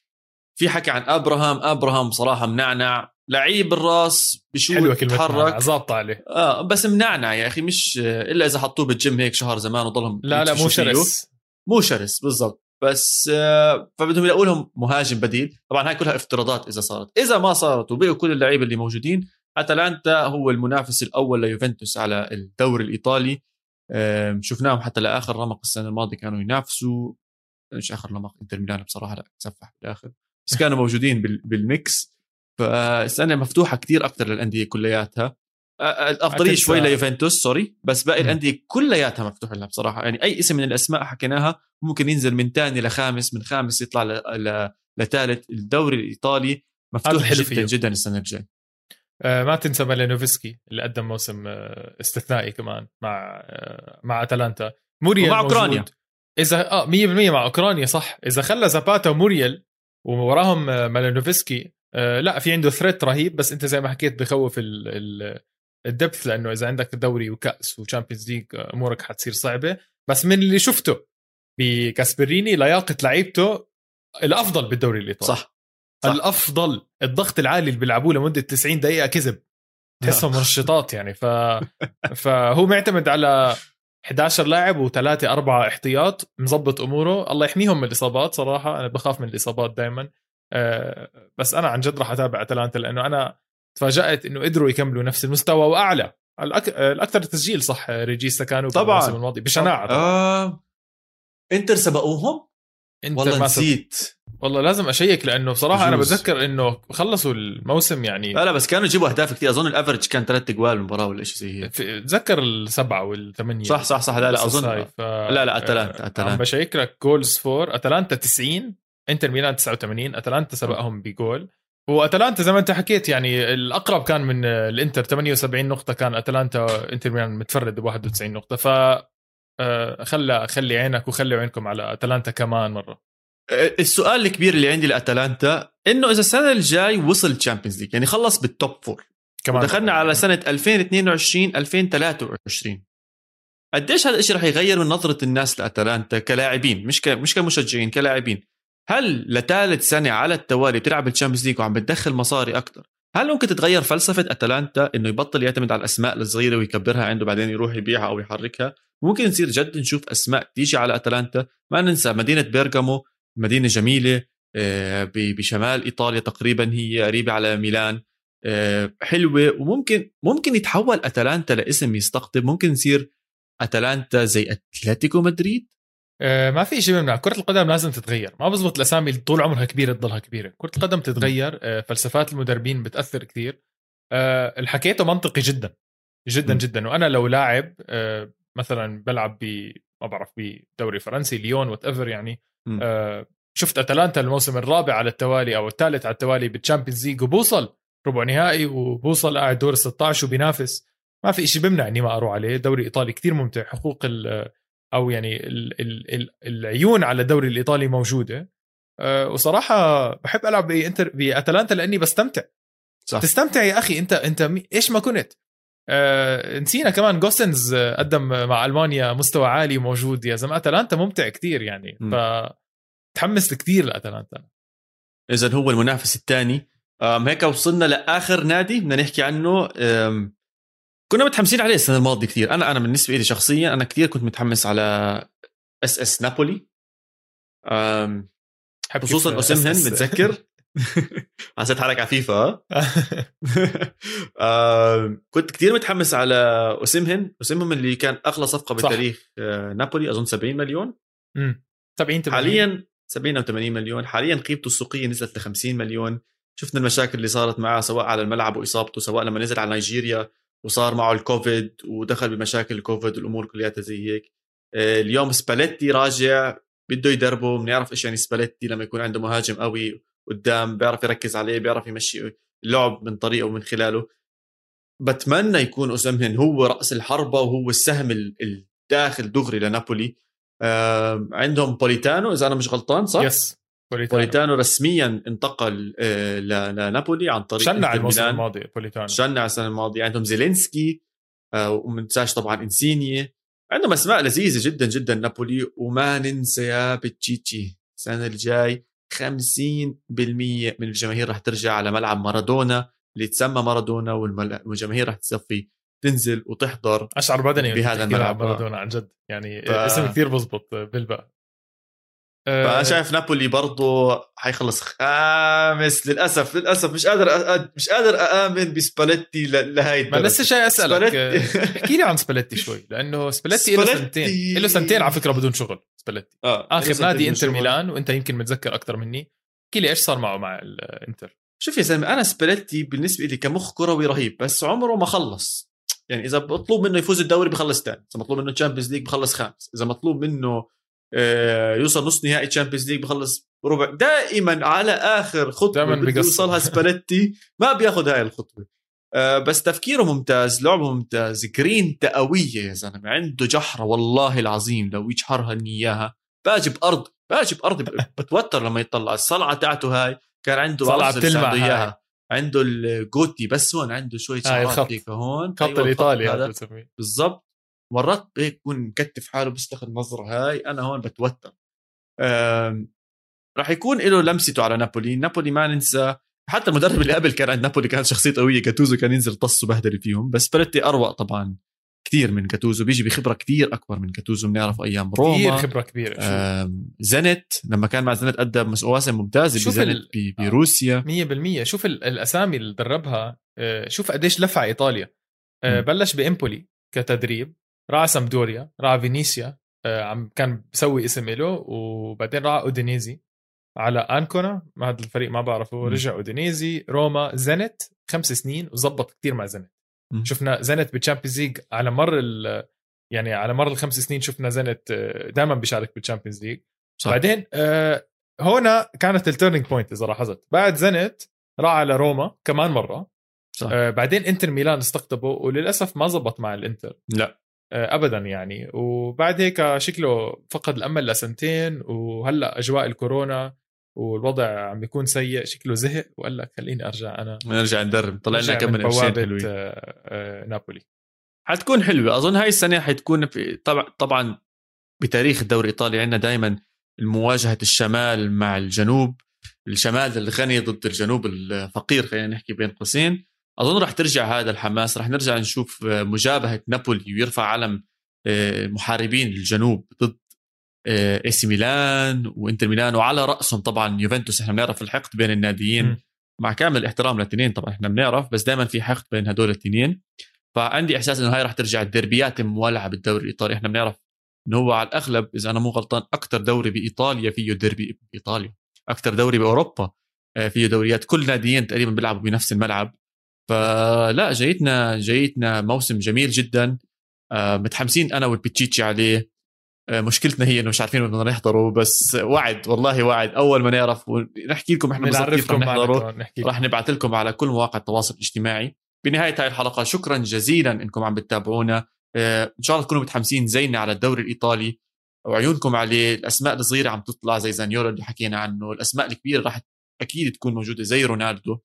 في حكي عن أبراهام أبراهام صراحة منعنع لعيب الراس بشوت حلوة بتحرك ظابطه عليه آه بس منعنع يا أخي مش إلا إذا حطوه بالجيم هيك شهر زمان وضلهم لا لا مو شرس. مو شرس بالضبط. بس آه، فبدهم يلاقوا لهم مهاجم بديل. طبعا هاي كلها افتراضات إذا صارت. إذا ما صارت وبقوا كل اللعيبة اللي موجودين اتلانتا هو المنافس الأول ليوفنتوس على الدوري الإيطالي. شفناهم حتى لآخر رمق السنة الماضية كانوا ينافسوا. مش آخر رمق إنتر ميلان بصراحة لا تسفح بالآخر. بس كانوا (laughs) موجودين بال mix. فالسنة مفتوحة كثير أكثر للأندية كلياتها. الأفضلية شوي ليوفنتوس sorry. بس باقي الأندية كلياتها مفتوحة لها بصراحة. يعني أي اسم من الأسماء حكيناها ممكن ينزل من ثاني لخامس من خامس يطلع لثالث الدوري الإيطالي مفتوح جدا. جدا السنة الجاية. ما تنسى مالينوفسكي اللي قدم موسم آه استثنائي كمان مع آه مع أتلانتا. موريال مع أوكرانيا. إذا آه 100% مع أوكرانيا صح. إذا خلى زاباتا وموريال ووراهم آه، مالينوفسكي آه لا في عنده threat رهيب بس أنت زي ما حكيت بخوف ال ال ال depth لأنه إذا عندك دوري وكأس و Champions League أمورك حتصير صعبة. بس من اللي شفته بكاسبريني لياقة لعيبته الأفضل بالدوري الإيطالي. صح. صح. الأفضل الضغط العالي اللي بيلعبوه لمدة 90 دقيقة كذب. تحسهم منشطات يعني. ف (laughs) فهو معتمد على 11 لاعب وثلاثة أربعة احتياط مظبط أموره. الله يحميهم من الإصابات صراحة. أنا بخاف من الإصابات دائما أه بس أنا عن جد راح أتابع أتلانتا لأنه أنا تفاجأت إنه قدروا يكملوا نفس المستوى وأعلى. الأك... الأكثر تسجيل صح ريجيستا كانوا طبعا. الموسم الماضي بشناعة طبعا. آه... إنتر سبقوهم؟ انتر والله نسيت. والله لازم أشيك لأنه بصراحة جوز. أنا بتذكر إنه خلصوا الموسم يعني لا لا بس كانوا يجيبوا أهداف كثير أظن ال average كان ثلاث اجوال المباراة ولا شيء زي هيك. تذكر السبعة والثمانية. صح صح صح. لا لا أظن ف... لا لا أتلانتا أتلانتا. عم بشيك لك goals for أتلانتا 90 إنتر ميلان 89 أتلانتا سبقهم بجول. وأتلانتا زي ما أنت حكيت يعني الأقرب كان من الإنتر 78 نقطة كان أتلانتا إنتر ميلان متفرد ب 91 نقطة. ف آه، خلى خلي عينك وخلي عينكم على أتلانتا كمان مرة. آه، السؤال الكبير اللي عندي لأتلانتا إنه إذا السنة الجاي وصل Champions League يعني خلص بال top four كمان دخلنا على سنة 2022 2023 قديش هذا الشيء رح يغير من نظرة الناس لأتلانتا كلاعبين؟ مش ك... مش كمشجعين كلاعبين. هل لثالث سنة على التوالي بتلعب ال Champions League وعم بتدخل مصاري أكثر هل ممكن تتغير فلسفة أتلانتا إنه يبطل يعتمد على الأسماء الصغيرة ويكبرها عنده بعدين يروح يبيعها أو يحركها؟ ممكن نصير جد نشوف أسماء تيجي على أتلانتا ما ننسى مدينة بيرغامو مدينة جميلة آه، بشمال إيطاليا تقريبا هي قريبة على ميلان آه، حلوة. وممكن ممكن يتحول أتلانتا لاسم يستقطب. ممكن يصير أتلانتا زي أتلتيكو مدريد. ما في شيء بيمنع كرة القدم لازم تتغير. ما بزبط الأسامي اللي طول عمرها كبيرة تضلها كبيرة. كرة القدم تتغير آه، فلسفات المدربين بتأثر كثير. آه، الحكيته منطقي جدا. جدا. جدا. وأنا لو لاعب مثلا بلعب ب ما بعرف بدوري فرنسي ليون whatever يعني. شفت أتلانتا الموسم الرابع على التوالي أو الثالث على التوالي بال Champions League وبوصل ربع نهائي وبوصل قاعد دور 16 وبينافس. ما في شيء بيمنع إني ما أروح عليه. دوري إيطالي كثير ممتع. حقوق أو يعني ال ال ال العيون على الدوري الإيطالي موجودة. أه وصراحة بحب ألعب بانتر بأتلانتا لأني بستمتع. صح. تستمتع يا أخي أنت أنت إيش ما كنت. أه نسينا كمان جوسنز قدم مع ألمانيا مستوى عالي موجود يا زلمة أتلانتا ممتع كتير يعني. ف تحمست كثير لأتلانتا. اذا هو المنافس الثاني. هيك وصلنا لآخر نادي. بدنا نحكي عنه. كنا متحمسين عليه السنة الماضية كثير. أنا أنا بالنسبة لي شخصيا أنا كثير كنت متحمس على إس إس نابولي. خصوصا اوسمهن متذكر؟ (laughs) حسيت حالك على فيفا. (laughs) كنت كثير متحمس على اوسمهن اوسمهن اللي كان أغلى صفقة بتاريخ آه، نابولي أظن 70 مليون. امم 70 80 حاليا 70 أو 80 مليون. حاليا قيمته السوقية نزلت ل 50 مليون. شفنا المشاكل اللي صارت معه سواء على الملعب وإصابته سواء لما نزل على نيجيريا. وصار معه الكوفيد ودخل بمشاكل الكوفيد والأمور كلياتها زي هيك. آه، اليوم سباليتي راجع بده يدربه بنعرف إيش يعني سباليتي لما يكون عنده مهاجم قوي قدام بيعرف يركز عليه بيعرف يمشي اللعب من طريقه ومن خلاله. بتمنى يكون اوسمهن هو رأس الحربة وهو السهم الداخل دغري لنابولي. عندهم بوليتانو إذا أنا مش غلطان صح؟ yes بوليتانو, بوليتانو رسميا انتقل آه، لنابولي عن طريق شنع الموسم الماضي بوليتانو. شنع السنة الماضية. عندهم زيلينسكي آه، وما ننساش طبعا إنسيني. عندهم أسماء لذيذة جدا جدا نابولي. وما ننسى يا بتشيتشي السنة الجاي 50% من الجماهير رح ترجع على ملعب مارادونا اللي تسمى مارادونا والجماهير رح تصفي تنزل وتحضر أشعر بدني بهذا الملعب. مارادونا عن جد. يعني ف... اسم كثير بزبط بالبقى فأنا شايف نابولي برضه حيخلص خامس. للأسف للأسف مش قادر أ... مش قادر أآمن بسباليتي لهي ما لسه جاي أسألك (laughs) احكي لي عن سباليتي شوي لأنه سباليتي له سنتين له سنتين على فكرة بدون شغل سباليتي. آه. آخر نادي إنتر ميلان وإنت يمكن متذكر أكثر مني. احكي لي إيش صار معه مع الانتر شوف يا زلمة أنا سباليتي بالنسبة لي كمخ كروي رهيب بس عمره ما خلص. يعني إذا مطلوب منه يفوز الدوري بخلص ثاني إذا مطلوب منه Champions League بخلص خامس إذا مطلوب منه آه، يوصل نص نهائي Champions League بخلص ربع. دائما على آخر خطوة بده يوصلها (laughs) سباليتي ما بياخذ هاي الخطوة. آه، بس تفكيره ممتاز لعبه ممتاز. جرين تقوية يا زلمة عنده جحرة والله العظيم لو يجحرها إياها. باجي بأرض باجي بأرض (laughs) بتوتر لما يطلع. الصلعة تاعته هاي كان عنده صلعة بتلمع إياها. عنده ال goatee بس هون عنده شوية شعرات هيك هون. خط أيوة الإيطالي هذا. بالضبط. مرات هيك بكون مكتف حاله بيستخدم النظره هاي أنا هون بتوتر. راح يكون له لمسته على نابولي نابولي ما ننسى حتى المدرب اللي قبل كان عند نابولي كانت شخصية قوية جاتوزو كان ينزل طص وبهدل فيهم سباليتي أروع طبعا كثير من جاتوزو بيجي بخبرة كثير أكبر من جاتوزو بنعرف أيام روما. كثير خبرة كبيرة زنت لما كان مع زنت أدى مواسم ممتازه بزنت بروسيا. 100% شوف الأسامي اللي دربها آه، شوف قديش لفع إيطاليا. آه، بلش بإمبولي كتدريب. راح سامدوريا راح فينيسيا آه، عم كان بسوي اسم له وبعدين راح أودينيزي. على أنكونا ما هذا الفريق ما بعرفه رجع أودينيزي روما زنت خمس سنين وزبط كثير مع زنت م. شفنا زنت بال Champions League على مر يعني على مر الخمس سنين شفنا زنت آه، دائما بيشارك بال Champions League بعدين آه هنا كانت ال turning point إذا لاحظت. بعد زنت راح على روما كمان مرة. صح. آه بعدين إنتر ميلان استقطبه وللأسف ما زبط مع الإنتر. لا. ابدا يعني. وبعد هيك شكله فقد الأمل لسنتين وهلأ أجواء الكورونا والوضع عم بيكون سيء شكله زهق وقال لك خليني أرجع أنا. نرجع ندرب طلع لنا كم من بوابة آه، آه، نابولي. حتكون حلوة. أظن هاي السنة حتكون في طبعا طبعا بتاريخ الدوري الإيطالي عندنا دائما مواجهة الشمال مع الجنوب. الشمال الغني ضد الجنوب الفقير خلينا نحكي بين قوسين. أظن راح ترجع هذا الحماس راح نرجع نشوف مجابهة نابولي ويرفع علم آه، محاربين الجنوب ضد إي سي ميلان وإنتر ميلان وعلى رأسهم طبعا يوفنتوس. إحنا بنعرف الحقد بين الناديين م. مع كامل الاحترام للاثنين طبعا إحنا بنعرف بس دائما في حقد بين هدول الاثنين فعندي إحساس إنه هاي راح ترجع الدربيات المولعه بالدوري الإيطالي. إحنا بنعرف إنه هو على الأغلب إذا أنا مو غلطان أكثر دوري بإيطاليا فيه ديربي بإيطاليا. أكثر دوري بأوروبا آه، فيه دوريات. كل ناديين تقريبا بيلعبوا بنفس الملعب. فلا جايتنا جايتنا موسم جميل جدا. آه، متحمسين أنا والبيتشيتشي عليه. آه، مشكلتنا هي إنه مش عارفين بدنا نحضره بس وعد والله وعد. أول ما نعرف نحكي لكم إحنا بالضبط كيف رح نحضره رح نبعث لكم على كل مواقع التواصل الاجتماعي. بنهاية هاي الحلقة شكرا جزيلا إنكم عم بتتابعونا. آه، إن شاء الله تكونوا متحمسين زينا على الدوري الإيطالي. وعيونكم عليه. الأسماء الصغيرة عم تطلع زي زانيولا اللي حكينا عنه. الأسماء الكبيرة راح أكيد تكون موجودة زي رونالدو.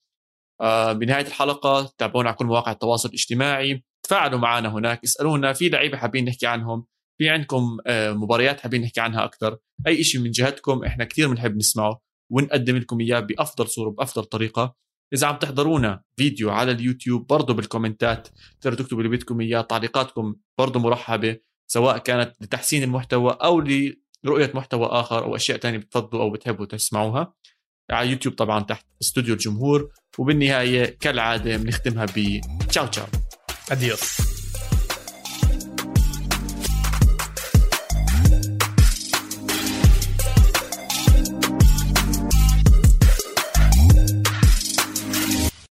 بنهاية الحلقة تابعونا على كل مواقع التواصل الاجتماعي تفاعلوا معنا هناك اسألونا في لعيبة حابين نحكي عنهم في عندكم آه، مباريات حابين نحكي عنها أكثر أي شيء من جهتكم إحنا كثير بنحب نسمعه ونقدم لكم إياه بأفضل صورة بافضل طريقة. إذا عم تحضرونا فيديو على اليوتيوب برضه بالكومنتات تقدروا تكتبوا اللي بدكم إياه تعليقاتكم برضه مرحبة سواء كانت لتحسين المحتوى أو لرؤية محتوى آخر أو أشياء ثانية بتفضلوا أو بتحبوا تسمعوها. على يوتيوب طبعا تحت استوديو الجمهور وبالنهاية كالعادة بنختمها ب تشاو تشاو. اديوس